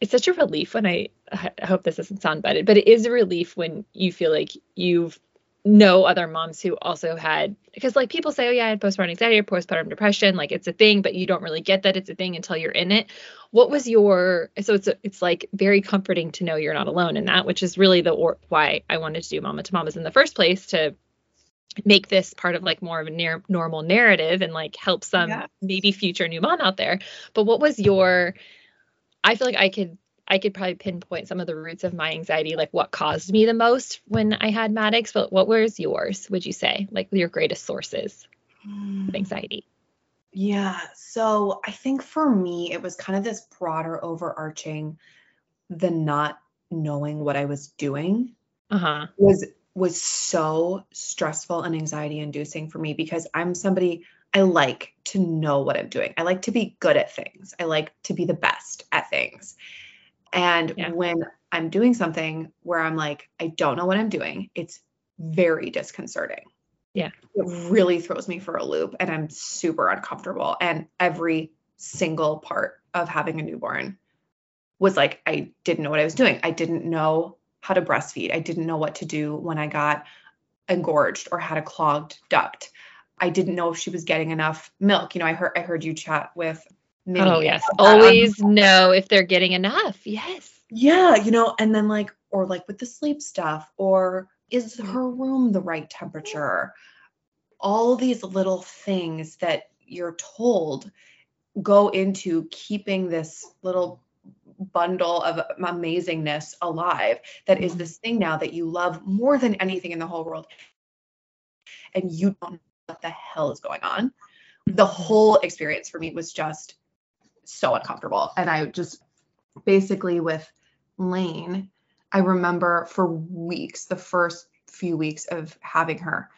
it's such a relief when I I hope this doesn't sound bad, but it is a relief when you feel like you've know other moms who also had because like people say oh yeah i had postpartum anxiety or postpartum depression like it's a thing but you don't really get that it's a thing until you're in it what was your so it's a, it's like very comforting to know you're not alone in that which is really the or, why i wanted to do mama to mamas in the first place to make this part of like more of a near normal narrative and like help some yeah. maybe future new mom out there but what was your i feel like i could I could probably pinpoint some of the roots of my anxiety, like what caused me the most when I had Maddox. But what was yours, would you say? Like your greatest sources of hmm. anxiety? Yeah. So I think for me, it was kind of this broader overarching, the not knowing what I was doing uh-huh. was was so stressful and anxiety inducing for me because I'm somebody I like to know what I'm doing. I like to be good at things. I like to be the best at things. And yeah. when I'm doing something where I'm like, I don't know what I'm doing, it's very disconcerting. Yeah. It really throws me for a loop and I'm super uncomfortable. And every single part of having a newborn was like, I didn't know what I was doing. I didn't know how to breastfeed. I didn't know what to do when I got engorged or had a clogged duct. I didn't know if she was getting enough milk. You know, I heard I heard you chat with oh yes. always know if they're getting enough. Yes. Yeah you know and then like or like with the sleep stuff or is her room the right temperature? All these little things that you're told go into keeping this little bundle of amazingness alive that is this thing now that you love more than anything in the whole world and you don't know what the hell is going on. The mm-hmm. whole experience for me was just so uncomfortable. And I just basically with Lane, I remember for weeks, the first few weeks of having her,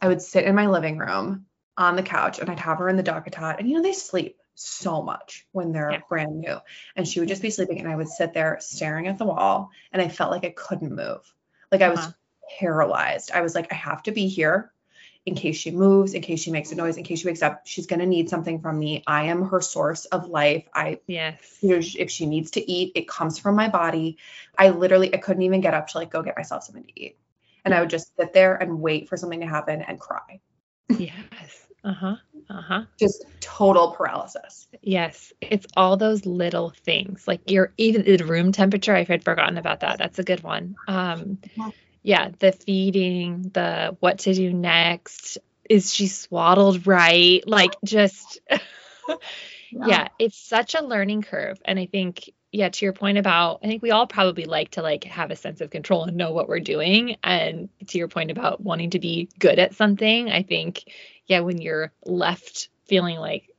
I would sit in my living room on the couch and I'd have her in the DockATot. And you know, they sleep so much when they're yeah. brand new. And she would just be sleeping and I would sit there staring at the wall and I felt like I couldn't move. Like I was uh-huh. paralyzed. I was like, I have to be here in case she moves, in case she makes a noise, in case she wakes up, she's going to need something from me. I am her source of life. I, yes, you know, if she needs to eat, it comes from my body. I literally, I couldn't even get up to like go get myself something to eat. And I would just sit there and wait for something to happen and cry. Yes. Uh huh. Uh huh. Just total paralysis. Yes. It's all those little things. Like your even the room temperature. I had forgotten about that. That's a good one. Um, yeah, the feeding, the what to do next. Is she swaddled right? Like just yeah. yeah, it's such a learning curve. And I think, yeah, to your point about I think we all probably like to like have a sense of control and know what we're doing. And to your point about wanting to be good at something, I think, yeah, when you're left feeling like,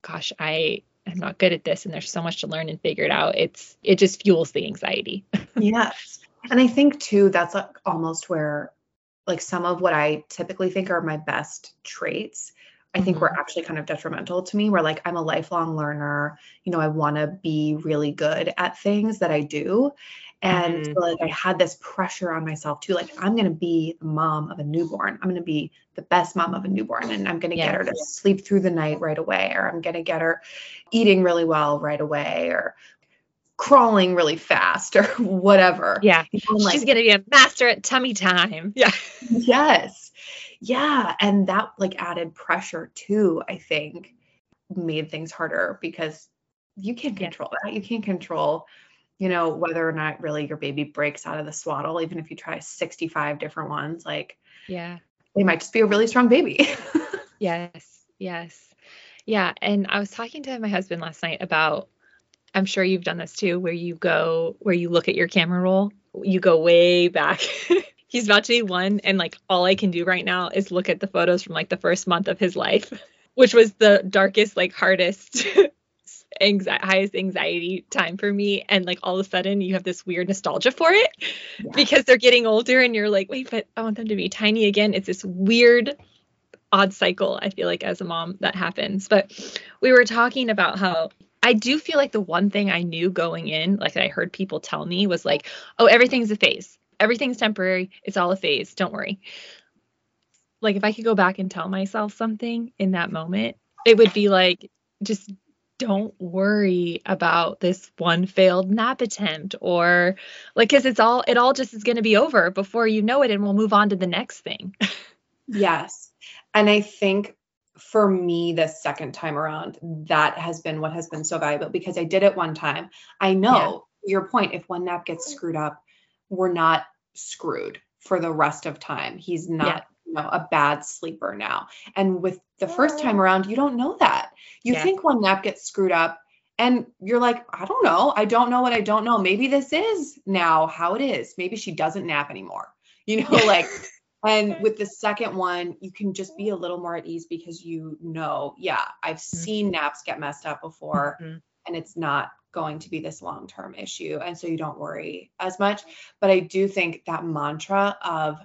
gosh, I I'm not good at this and there's so much to learn and figure it out, it's it just fuels the anxiety. yes. And I think too, that's like almost where like some of what I typically think are my best traits, I think mm-hmm. were actually kind of detrimental to me. Where like I'm a lifelong learner, you know, I want to be really good at things that I do. And mm-hmm. so, like I had this pressure on myself too. Like I'm gonna be the mom of a newborn. I'm gonna be the best mom of a newborn, and I'm gonna yes. get her to sleep through the night right away, or I'm gonna get her eating really well right away, or crawling really fast or whatever. Yeah. Like, She's going to be a master at tummy time. Yeah. yes. Yeah. And that like added pressure too, I think made things harder because you can't control yeah. that. You can't control, you know, whether or not really your baby breaks out of the swaddle, even if you try 65 different ones. Like, yeah, they might just be a really strong baby. yes. Yes. Yeah. And I was talking to my husband last night about I'm sure you've done this too, where you go, where you look at your camera roll, you go way back. He's about to be one, and like all I can do right now is look at the photos from like the first month of his life, which was the darkest, like hardest, anxiety, highest anxiety time for me. And like all of a sudden, you have this weird nostalgia for it yeah. because they're getting older, and you're like, wait, but I want them to be tiny again. It's this weird odd cycle I feel like as a mom that happens. But we were talking about how I do feel like the one thing I knew going in, like I heard people tell me, was like, oh, everything's a phase. Everything's temporary. It's all a phase. Don't worry. Like if I could go back and tell myself something in that moment, it would be like, just don't worry about this one failed nap attempt or like because it's all it all just is going to be over before you know it and we'll move on to the next thing yes and i think for me the second time around that has been what has been so valuable because i did it one time i know yeah. your point if one nap gets mm-hmm. screwed up we're not screwed for the rest of time he's not yeah you know, a bad sleeper now. And with the first time around, you don't know that. You yeah. think one nap gets screwed up and you're like, I don't know. I don't know what I don't know. Maybe this is now how it is. Maybe she doesn't nap anymore. You know, like and with the second one, you can just be a little more at ease because you know, yeah, I've mm-hmm. seen naps get messed up before mm-hmm. and it's not going to be this long term issue. And so you don't worry as much. But I do think that mantra of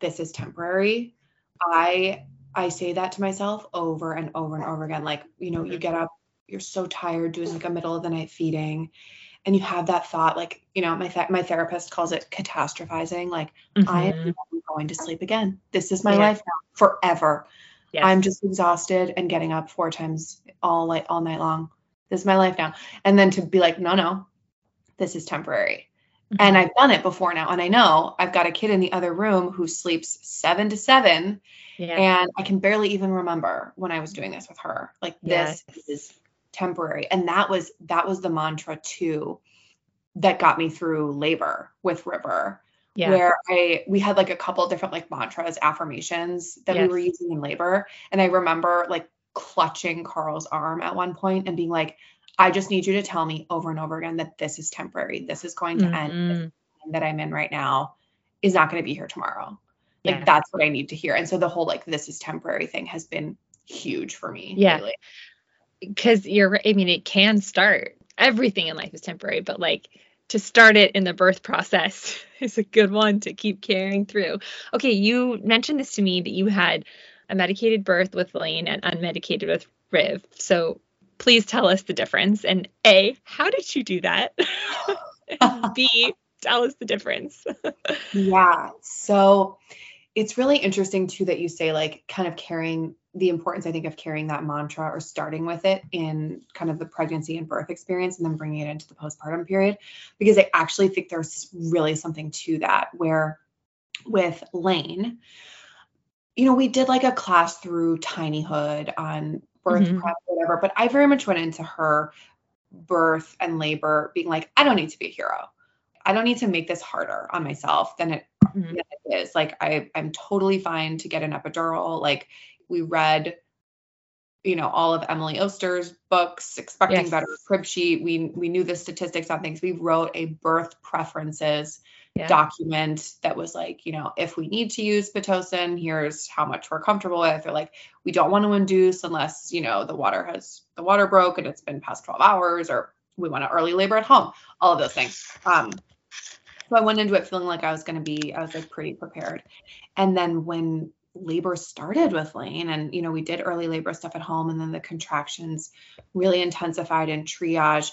this is temporary. I I say that to myself over and over and over again. Like, you know, you mm-hmm. get up, you're so tired doing like a middle of the night feeding, and you have that thought, like, you know, my th- my therapist calls it catastrophizing. Like, mm-hmm. I am mm-hmm. going to sleep again. This is my yeah. life now forever. Yes. I'm just exhausted and getting up four times all like all night long. This is my life now. And then to be like, no, no, this is temporary. Mm-hmm. And I've done it before now. And I know I've got a kid in the other room who sleeps seven to seven. Yeah. And I can barely even remember when I was doing this with her. Like this is temporary. And that was that was the mantra too that got me through labor with River. Yeah. Where I we had like a couple different like mantras, affirmations that yes. we were using in labor. And I remember like clutching Carl's arm at one point and being like, I just need you to tell me over and over again that this is temporary. This is going to mm-hmm. end. That I'm in right now is not going to be here tomorrow. Like that's what I need to hear. And so the whole like this is temporary thing has been huge for me. Yeah. Because you're I mean, it can start. Everything in life is temporary, but like to start it in the birth process is a good one to keep carrying through. Okay, you mentioned this to me that you had a medicated birth with Lane and unmedicated with Riv. So please tell us the difference. And A, how did you do that? B, tell us the difference. yeah. So it's really interesting too that you say like kind of carrying the importance I think of carrying that mantra or starting with it in kind of the pregnancy and birth experience and then bringing it into the postpartum period because I actually think there's really something to that where with Lane you know we did like a class through tinyhood on birth mm-hmm. prep, whatever. But I very much went into her birth and labor being like, I don't need to be a hero. I don't need to make this harder on myself than it, mm-hmm. than it is. Like I, I'm totally fine to get an epidural. Like we read, you know, all of Emily Oster's books, expecting yes. better crib sheet. We we knew the statistics on things. We wrote a birth preferences yeah. document that was like, you know, if we need to use Pitocin, here's how much we're comfortable with, or like, we don't want to induce unless, you know, the water has, the water broke and it's been past 12 hours, or we want to early labor at home, all of those things. Um, so I went into it feeling like I was going to be, I was like pretty prepared. And then when labor started with Lane and, you know, we did early labor stuff at home and then the contractions really intensified in triage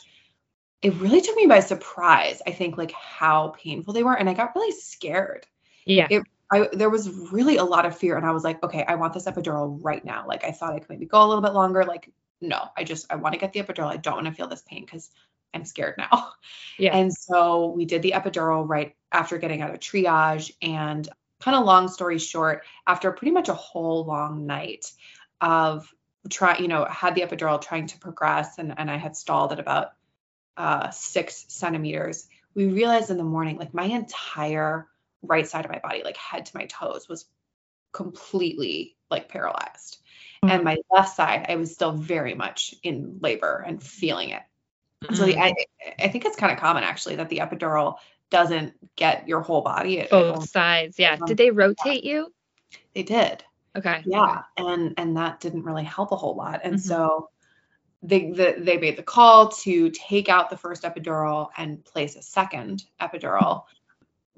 it really took me by surprise. I think like how painful they were, and I got really scared. Yeah. It, I, there was really a lot of fear, and I was like, okay, I want this epidural right now. Like I thought I could maybe go a little bit longer. Like no, I just I want to get the epidural. I don't want to feel this pain because I'm scared now. Yeah. And so we did the epidural right after getting out of triage, and kind of long story short, after pretty much a whole long night of try, you know, had the epidural trying to progress, and and I had stalled at about uh, six centimeters, we realized in the morning, like my entire right side of my body, like head to my toes, was completely like paralyzed. Mm-hmm. And my left side, I was still very much in labor and feeling it. Mm-hmm. So I, I think it's kind of common actually that the epidural doesn't get your whole body. It, Both it sides, yeah. Did they rotate you? They did. Okay. Yeah, okay. and and that didn't really help a whole lot. And mm-hmm. so they the, they made the call to take out the first epidural and place a second epidural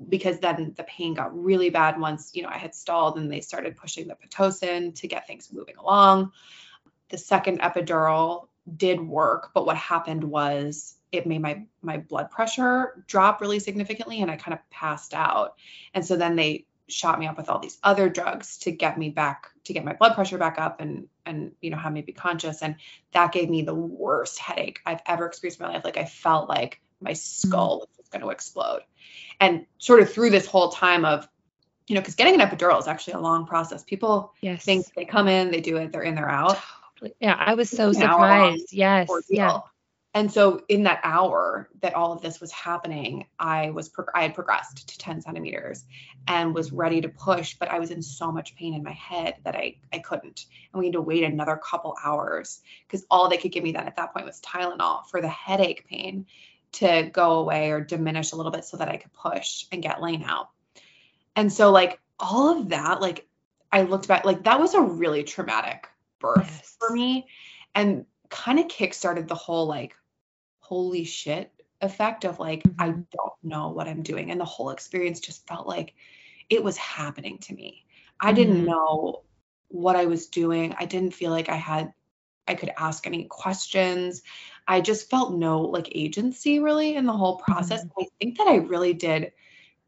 because then the pain got really bad once, you know, I had stalled and they started pushing the Pitocin to get things moving along. The second epidural did work, but what happened was it made my my blood pressure drop really significantly and I kind of passed out. And so then they shot me up with all these other drugs to get me back to get my blood pressure back up and and you know have me be conscious and that gave me the worst headache I've ever experienced in my life like I felt like my skull mm-hmm. was going to explode and sort of through this whole time of you know because getting an epidural is actually a long process people yes. think they come in they do it they're in they're out yeah i was so surprised yes yeah and so in that hour that all of this was happening, I was pro- I had progressed to 10 centimeters and was ready to push, but I was in so much pain in my head that I I couldn't. And we had to wait another couple hours because all they could give me then at that point was Tylenol for the headache pain to go away or diminish a little bit so that I could push and get Lane out. And so like all of that, like I looked back, like that was a really traumatic birth yes. for me. And kind of kickstarted the whole like holy shit effect of like mm-hmm. I don't know what I'm doing and the whole experience just felt like it was happening to me. I mm-hmm. didn't know what I was doing. I didn't feel like I had I could ask any questions. I just felt no like agency really in the whole process. Mm-hmm. I think that I really did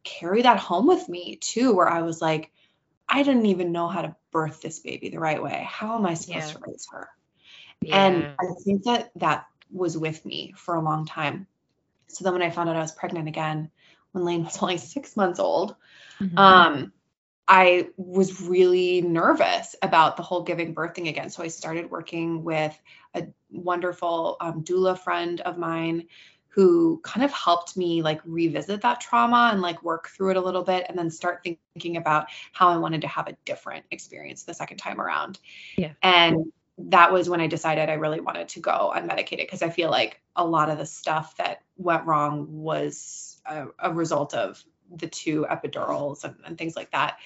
carry that home with me too where I was like I didn't even know how to birth this baby the right way. How am I supposed yeah. to raise her? Yeah. And I think that that was with me for a long time. So then when I found out I was pregnant again, when Lane was only six months old, mm-hmm. um, I was really nervous about the whole giving birth thing again. So I started working with a wonderful um, doula friend of mine who kind of helped me like revisit that trauma and like work through it a little bit and then start thinking about how I wanted to have a different experience the second time around. Yeah. And that was when I decided I really wanted to go unmedicated because I feel like a lot of the stuff that went wrong was a, a result of the two epidurals and, and, things like that.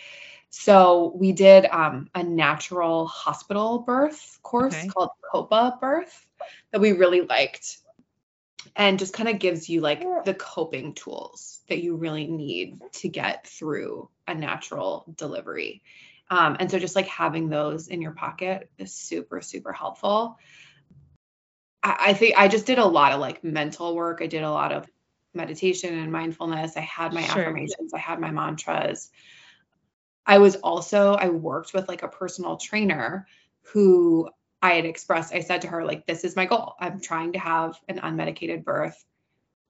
So we did um, a natural hospital birth course okay. called COPA birth that we really liked and just kind of gives you like the coping tools that you really need to get through a natural delivery. Um, and so just like having those in your pocket is super, super helpful. I, I think I just did a lot of like mental work. I did a lot of meditation and mindfulness. I had my sure. affirmations, I had my mantras. I was also, I worked with like a personal trainer who I had expressed, I said to her, like, this is my goal. I'm trying to have an unmedicated birth.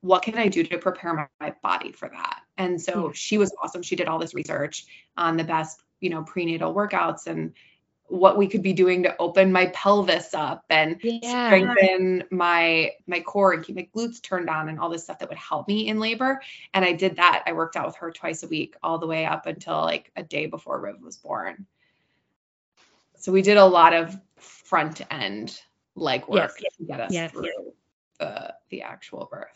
What can I do to prepare my, my body for that? And so she was awesome. She did all this research on the best you know prenatal workouts and what we could be doing to open my pelvis up and yeah. strengthen my my core and keep my glutes turned on and all this stuff that would help me in labor and i did that i worked out with her twice a week all the way up until like a day before riv was born so we did a lot of front end legwork yes. to get us yes. through the the actual birth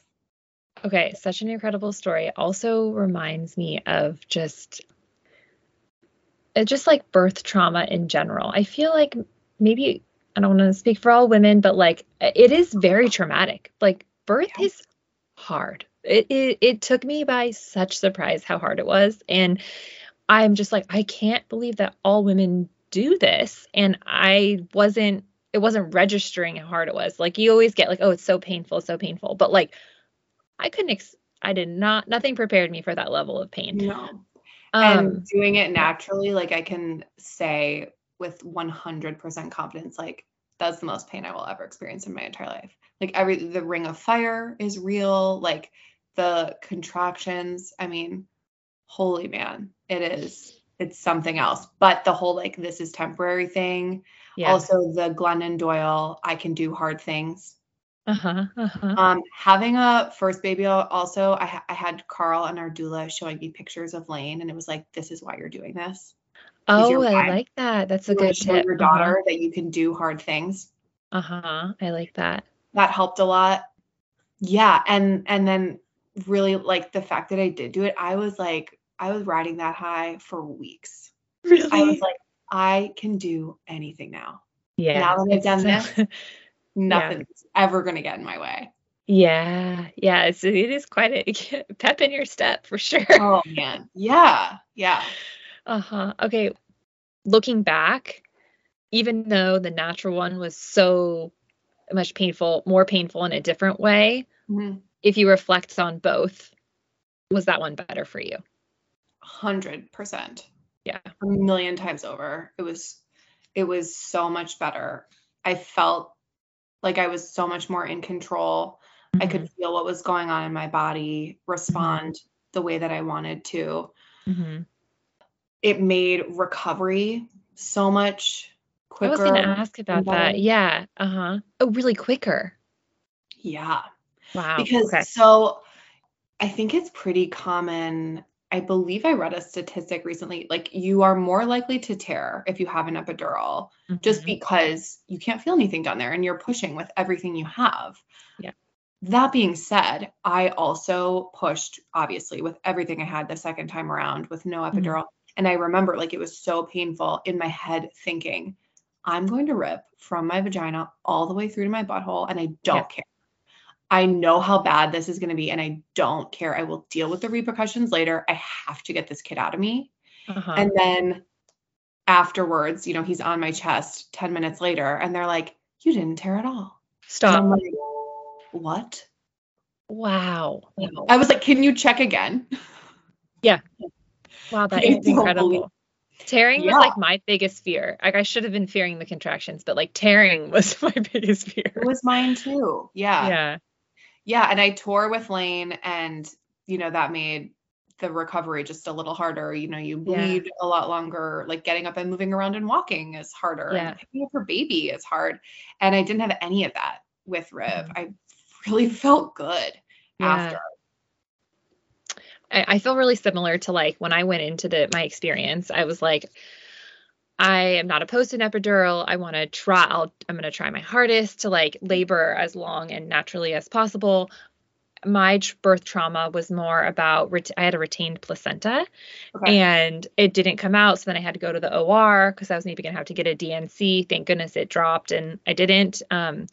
okay such an incredible story also reminds me of just uh, just like birth trauma in general. I feel like maybe I don't want to speak for all women, but like it is very traumatic. Like birth yeah. is hard. It, it it took me by such surprise how hard it was, and I'm just like I can't believe that all women do this, and I wasn't. It wasn't registering how hard it was. Like you always get like, oh, it's so painful, so painful. But like, I couldn't. Ex- I did not. Nothing prepared me for that level of pain. No and um, doing it naturally like i can say with 100% confidence like that's the most pain i will ever experience in my entire life like every the ring of fire is real like the contractions i mean holy man it is it's something else but the whole like this is temporary thing yeah. also the glennon doyle i can do hard things uh-huh, uh-huh. Um, having a first baby also, I, ha- I had Carl and our doula showing me pictures of Lane, and it was like, this is why you're doing this. Oh, I like that. That's a you good tip. Your daughter uh-huh. that you can do hard things. Uh huh. I like that. That helped a lot. Yeah, and and then really like the fact that I did do it, I was like, I was riding that high for weeks. Really? I was like, I can do anything now. Yeah. Now that I've done this, nothing's yeah. ever going to get in my way. Yeah, yeah, it's, it is quite a pep in your step for sure. Oh man. Yeah. Yeah. Uh-huh. Okay. Looking back, even though the natural one was so much painful, more painful in a different way, Mhm. if you reflect on both, was that one better for you? Hundred percent. Yeah. A million times over. It was it was so much better. I felt like I was so much more in control. I could feel what was going on in my body, respond the way that I wanted to. Mm-hmm. It made recovery so much quicker. I was going to ask about that. Yeah. Uh-huh. Oh, really quicker. Yeah. Wow. Because okay. so I think it's pretty common. I believe I read a statistic recently like you are more likely to tear if you have an epidural just Mhm. because you can't feel anything down there and you're pushing with everything you have. Yeah. That being said, I also pushed obviously with everything I had the second time around with no Mm-hmm. epidural. And I remember like it was so painful in my head thinking, I'm going to rip from my vagina all the way through to my butthole and I don't Yeah. care. I know how bad this is going to be and I don't care. I will deal with the repercussions later. I have to get this kid out of me. Uh-huh. And then afterwards, you know, he's on my chest 10 minutes later and they're like, You didn't tear at all. Stop. I'm like, What? Wow. I was like, Can you check again? Yeah. Wow, that is incredible. Tearing was like my biggest fear. Like I should have been fearing the contractions, but like tearing was my biggest fear. It was mine too. Yeah. Yeah. Yeah. And I tore with Lane and, you know, that made the recovery just a little harder. You know, you Yeah. bleed a lot longer. Like getting up and moving around and walking is harder. Yeah. And picking up her baby is hard. And I didn't have any of that with Riv. Mhm. I really felt good Yeah. after. I, I feel really similar to like when I went into the my experience. I was like, I am not opposed to an epidural. I want to try. I'll, I'm going to try my hardest to like labor as long and naturally as possible. My tr- birth trauma was more about ret- I had a retained placenta Okay. and it didn't come out. So then I had to go to the OR because I was maybe going to have to get a D&C. Thank goodness it dropped and I didn't. Um,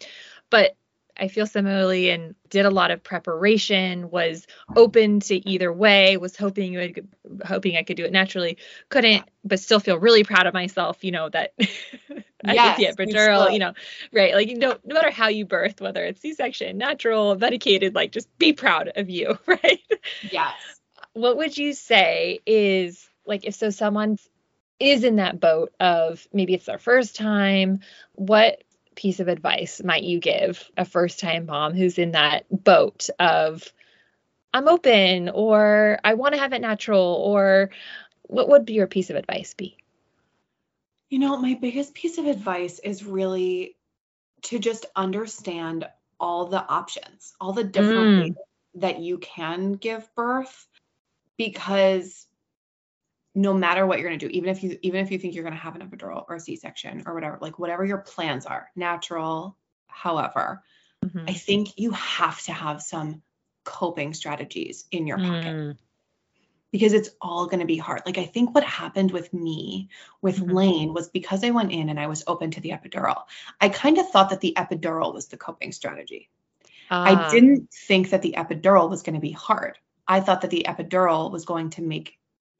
but I feel similarly and did a lot of preparation, was open to either way, was hoping it could, hoping I could do it naturally, couldn't, but still feel really proud of myself, you know, that I Yes, did the you epidural, you know, right. Like, you know, no matter how you birth, whether it's C-section, natural, medicated, like just be proud of you, right? Yes. what would you say is like if so someone is in that boat of maybe it's their first time what piece of advice might you give a first time mom who's in that boat of i'm open or i want to have it natural or what would be your piece of advice be You know, my biggest piece of advice is really to just understand all the options, all the different Mm. ways that you can give birth because no matter what you're going to do, even if you even if you think you're going to have an epidural or a C-section or whatever, like whatever your plans are, natural, however, Mhm. I think you have to have some coping strategies in your pocket Mm. because it's all going to be hard. Like I think what happened with me with Mhm. Lane was because I went in and I was open to the epidural. I kind of thought that the epidural was the coping strategy. Ah, I didn't think that the epidural was going to be hard. I thought that the epidural was going to make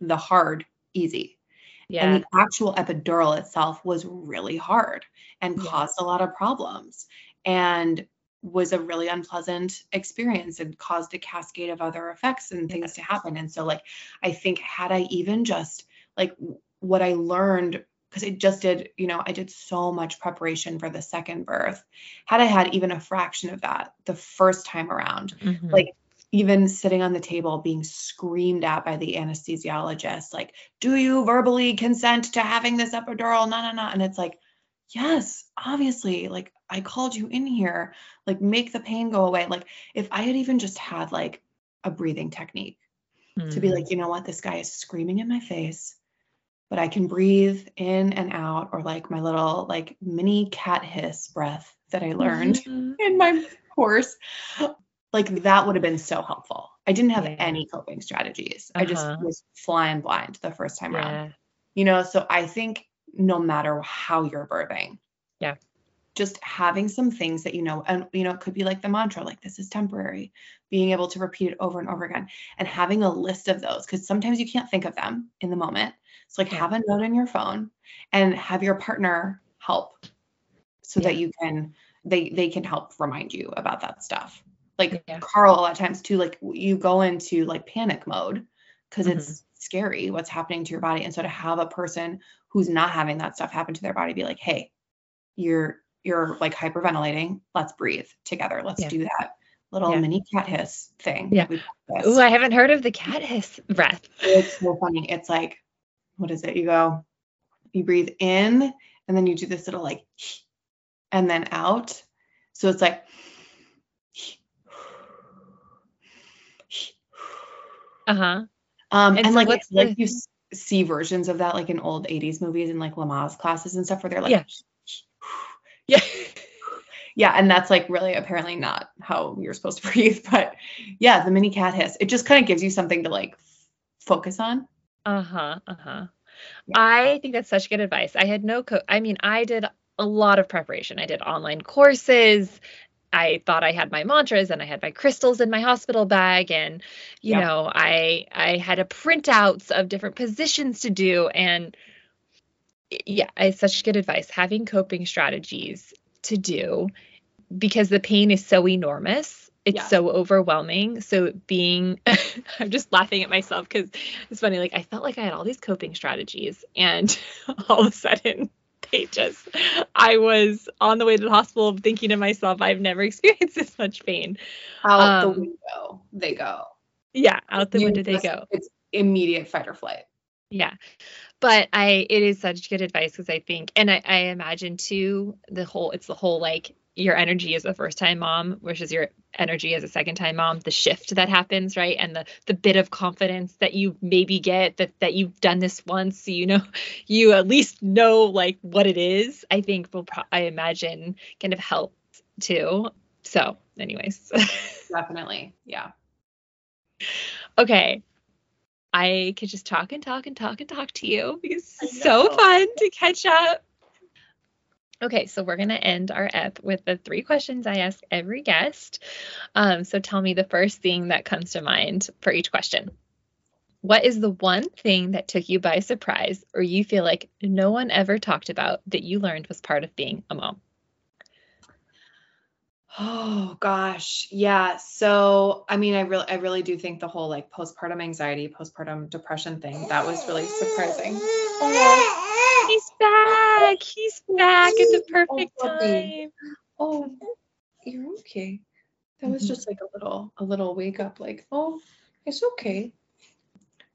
the hard easy. yeah And the actual epidural itself was really hard and Yeah. caused a lot of problems and was a really unpleasant experience and caused a cascade of other effects and things to happen. And so, like, I think had I even just like what I learned, because I just did, you know, I did so much preparation for the second birth. Had I had even a fraction of that the first time around, Mhm. like even sitting on the table being screamed at by the anesthesiologist like do you verbally consent to having this epidural no no no and it's like yes obviously like i called you in here like make the pain go away like if i had even just had like a breathing technique to be Mm. like you know what this guy is screaming in my face but i can breathe in and out or like my little like mini cat hiss breath that i learned Mhm. in my course. Like that would have been so helpful. I didn't have Yeah. any coping strategies. I just Uh-huh. was flying blind the first time around. You know, so I think no matter how you're birthing, Yeah. just having some things that you know, and you know, it could be like the mantra, like this is temporary, being able to repeat it over and over again, and having a list of those because sometimes you can't think of them in the moment. So like Yeah. have a note in your phone and have your partner help so that you can they they can help remind you about that stuff. Like Yeah. Carl a lot of times too, like you go into like panic mode because Mm-hmm. it's scary what's happening to your body. And so to have a person who's not having that stuff happen to their body be like, hey, you're you're like hyperventilating. Let's breathe together. Let's Yeah. do that little Yeah. mini cat hiss thing. Yeah. Oh, I haven't heard of the cat hiss breath. It's so funny. It's like, what is it? You go, you breathe in, and then you do this little like, and then out. So it's like, Uh huh. um, And and, so like what's like the- you see versions of that like in old 80s movies and like Lamaze classes and stuff where they're like, Yeah. Yeah. yeah, and that's like really apparently not how you're supposed to breathe, but yeah, the mini cat hiss. It just kind of gives you something to like focus on. Uh huh. Uh huh. Yeah. I think that's such good advice. I had no co. I mean, I did a lot of preparation. I did online courses. I thought I had my mantras and I had my crystals in my hospital bag and you know, I I had a printouts of different positions to do and yeah, it's such good advice having coping strategies to do because the pain is so enormous. It's Yeah. so overwhelming. So being I'm just laughing at myself cuz it's funny like I felt like I had all these coping strategies and all of a sudden they just I was on the way to the hospital thinking to myself I've never experienced this much pain. Out Um, the window, they go. Yeah, out the You window they go. It's immediate fight or flight. Yeah. But I it is such good advice because I think and I, I imagine too the whole it's the whole like your energy as a first time mom versus your energy as a second time mom, the shift that happens, right? And the the bit of confidence that you maybe get that that you've done this once, so you know you at least know like what it is, I think will pro- I imagine kind of help too. So, anyways. Definitely. Yeah. Okay. I could just talk and talk and talk and talk to you because it's so fun to catch up. Okay, so we're going to end our ep with the three questions I ask every guest. Um, so tell me the first thing that comes to mind for each question. What is the one thing that took you by surprise or you feel like no one ever talked about that you learned was part of being a mom? Oh gosh. Yeah. So I mean I really I really do think the whole like postpartum anxiety, postpartum depression thing, that was really surprising. He's back. He's back at the perfect Oh, time. Oh, you're okay. That was Mhm. just like a little a little wake up like, oh, it's okay.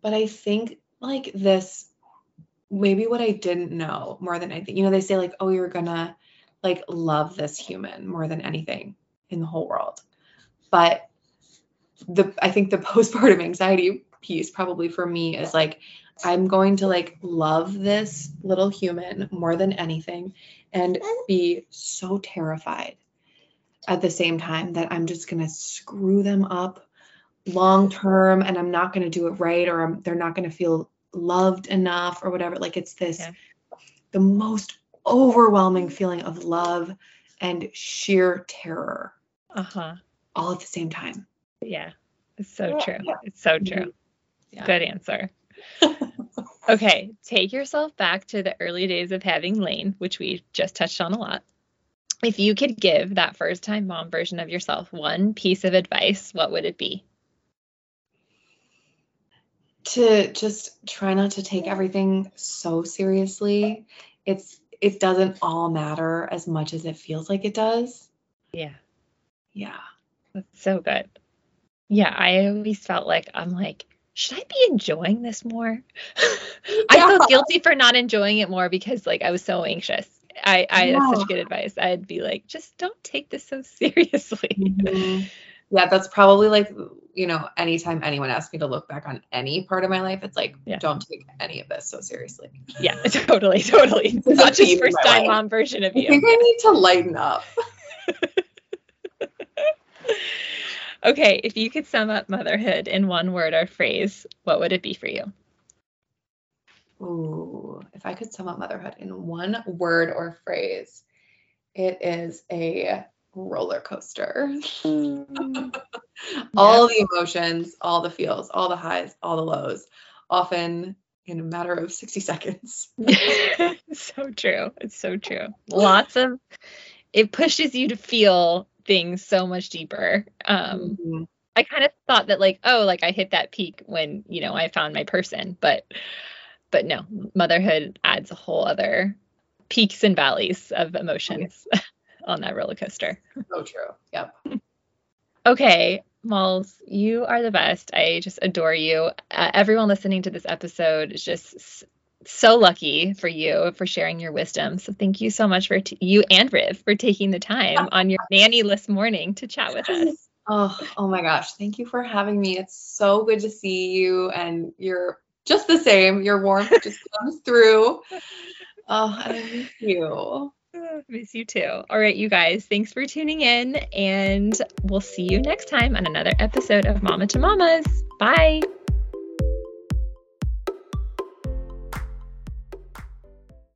But I think like this maybe what I didn't know more than anything. You know, they say like, oh, you're gonna like love this human more than anything in the whole world. But the I think the postpartum anxiety piece probably for me is like I'm going to like love this little human more than anything and be so terrified at the same time that I'm just going to screw them up long term and I'm not going to do it right or I'm, they're not going to feel loved enough or whatever like it's this Yeah. the most overwhelming feeling of love and sheer terror Uh-huh. all at the same time. Yeah. It's so Yeah, true. It's so true. Yeah. Good answer. Okay, take yourself back to the early days of having Lane, which we just touched on a lot. If you could give that first time mom version of yourself one piece of advice, what would it be? to just try not to take everything so seriously. It's it doesn't all matter as much as it feels like it does. Yeah. Yeah. That's so good. Yeah, I always felt like I'm like, should I be enjoying this more? I Yeah. feel guilty for not enjoying it more because like I was so anxious. I, I that's such good advice. I'd be like, just don't take this so seriously. Mhm. Yeah, that's probably like, you know, anytime anyone asks me to look back on any part of my life, it's like, Yeah. don't take any of this so seriously. Yeah, totally, totally. Not a first time mom version of you. I think I need to lighten up. Okay, if you could sum up motherhood in one word or phrase, what would it be for you? Ooh, if I could sum up motherhood in one word or phrase, it is a roller coaster. all the emotions, all the feels, all the highs, all the lows, often in a matter of 60 seconds. so true. It's so true. Lots of it pushes you to feel things so much deeper. Um mm-hmm. I kind of thought that like, oh, like I hit that peak when, you know, I found my person, but but no, motherhood adds a whole other peaks and valleys of emotions on that roller coaster. So true. Yep. Okay, Malls, you are the best. I just adore you. Uh, everyone listening to this episode is just so lucky for you for sharing your wisdom. So thank you so much for t- you and Riv for taking the time on your nanny-less morning to chat with us. Oh, oh my gosh. Thank you for having me. It's so good to see you and you're just the same. Your warmth just comes through. Oh, I miss you. Miss you too. All right, you guys, thanks for tuning in, and we'll see you next time on another episode of Mama to Mamas. Bye.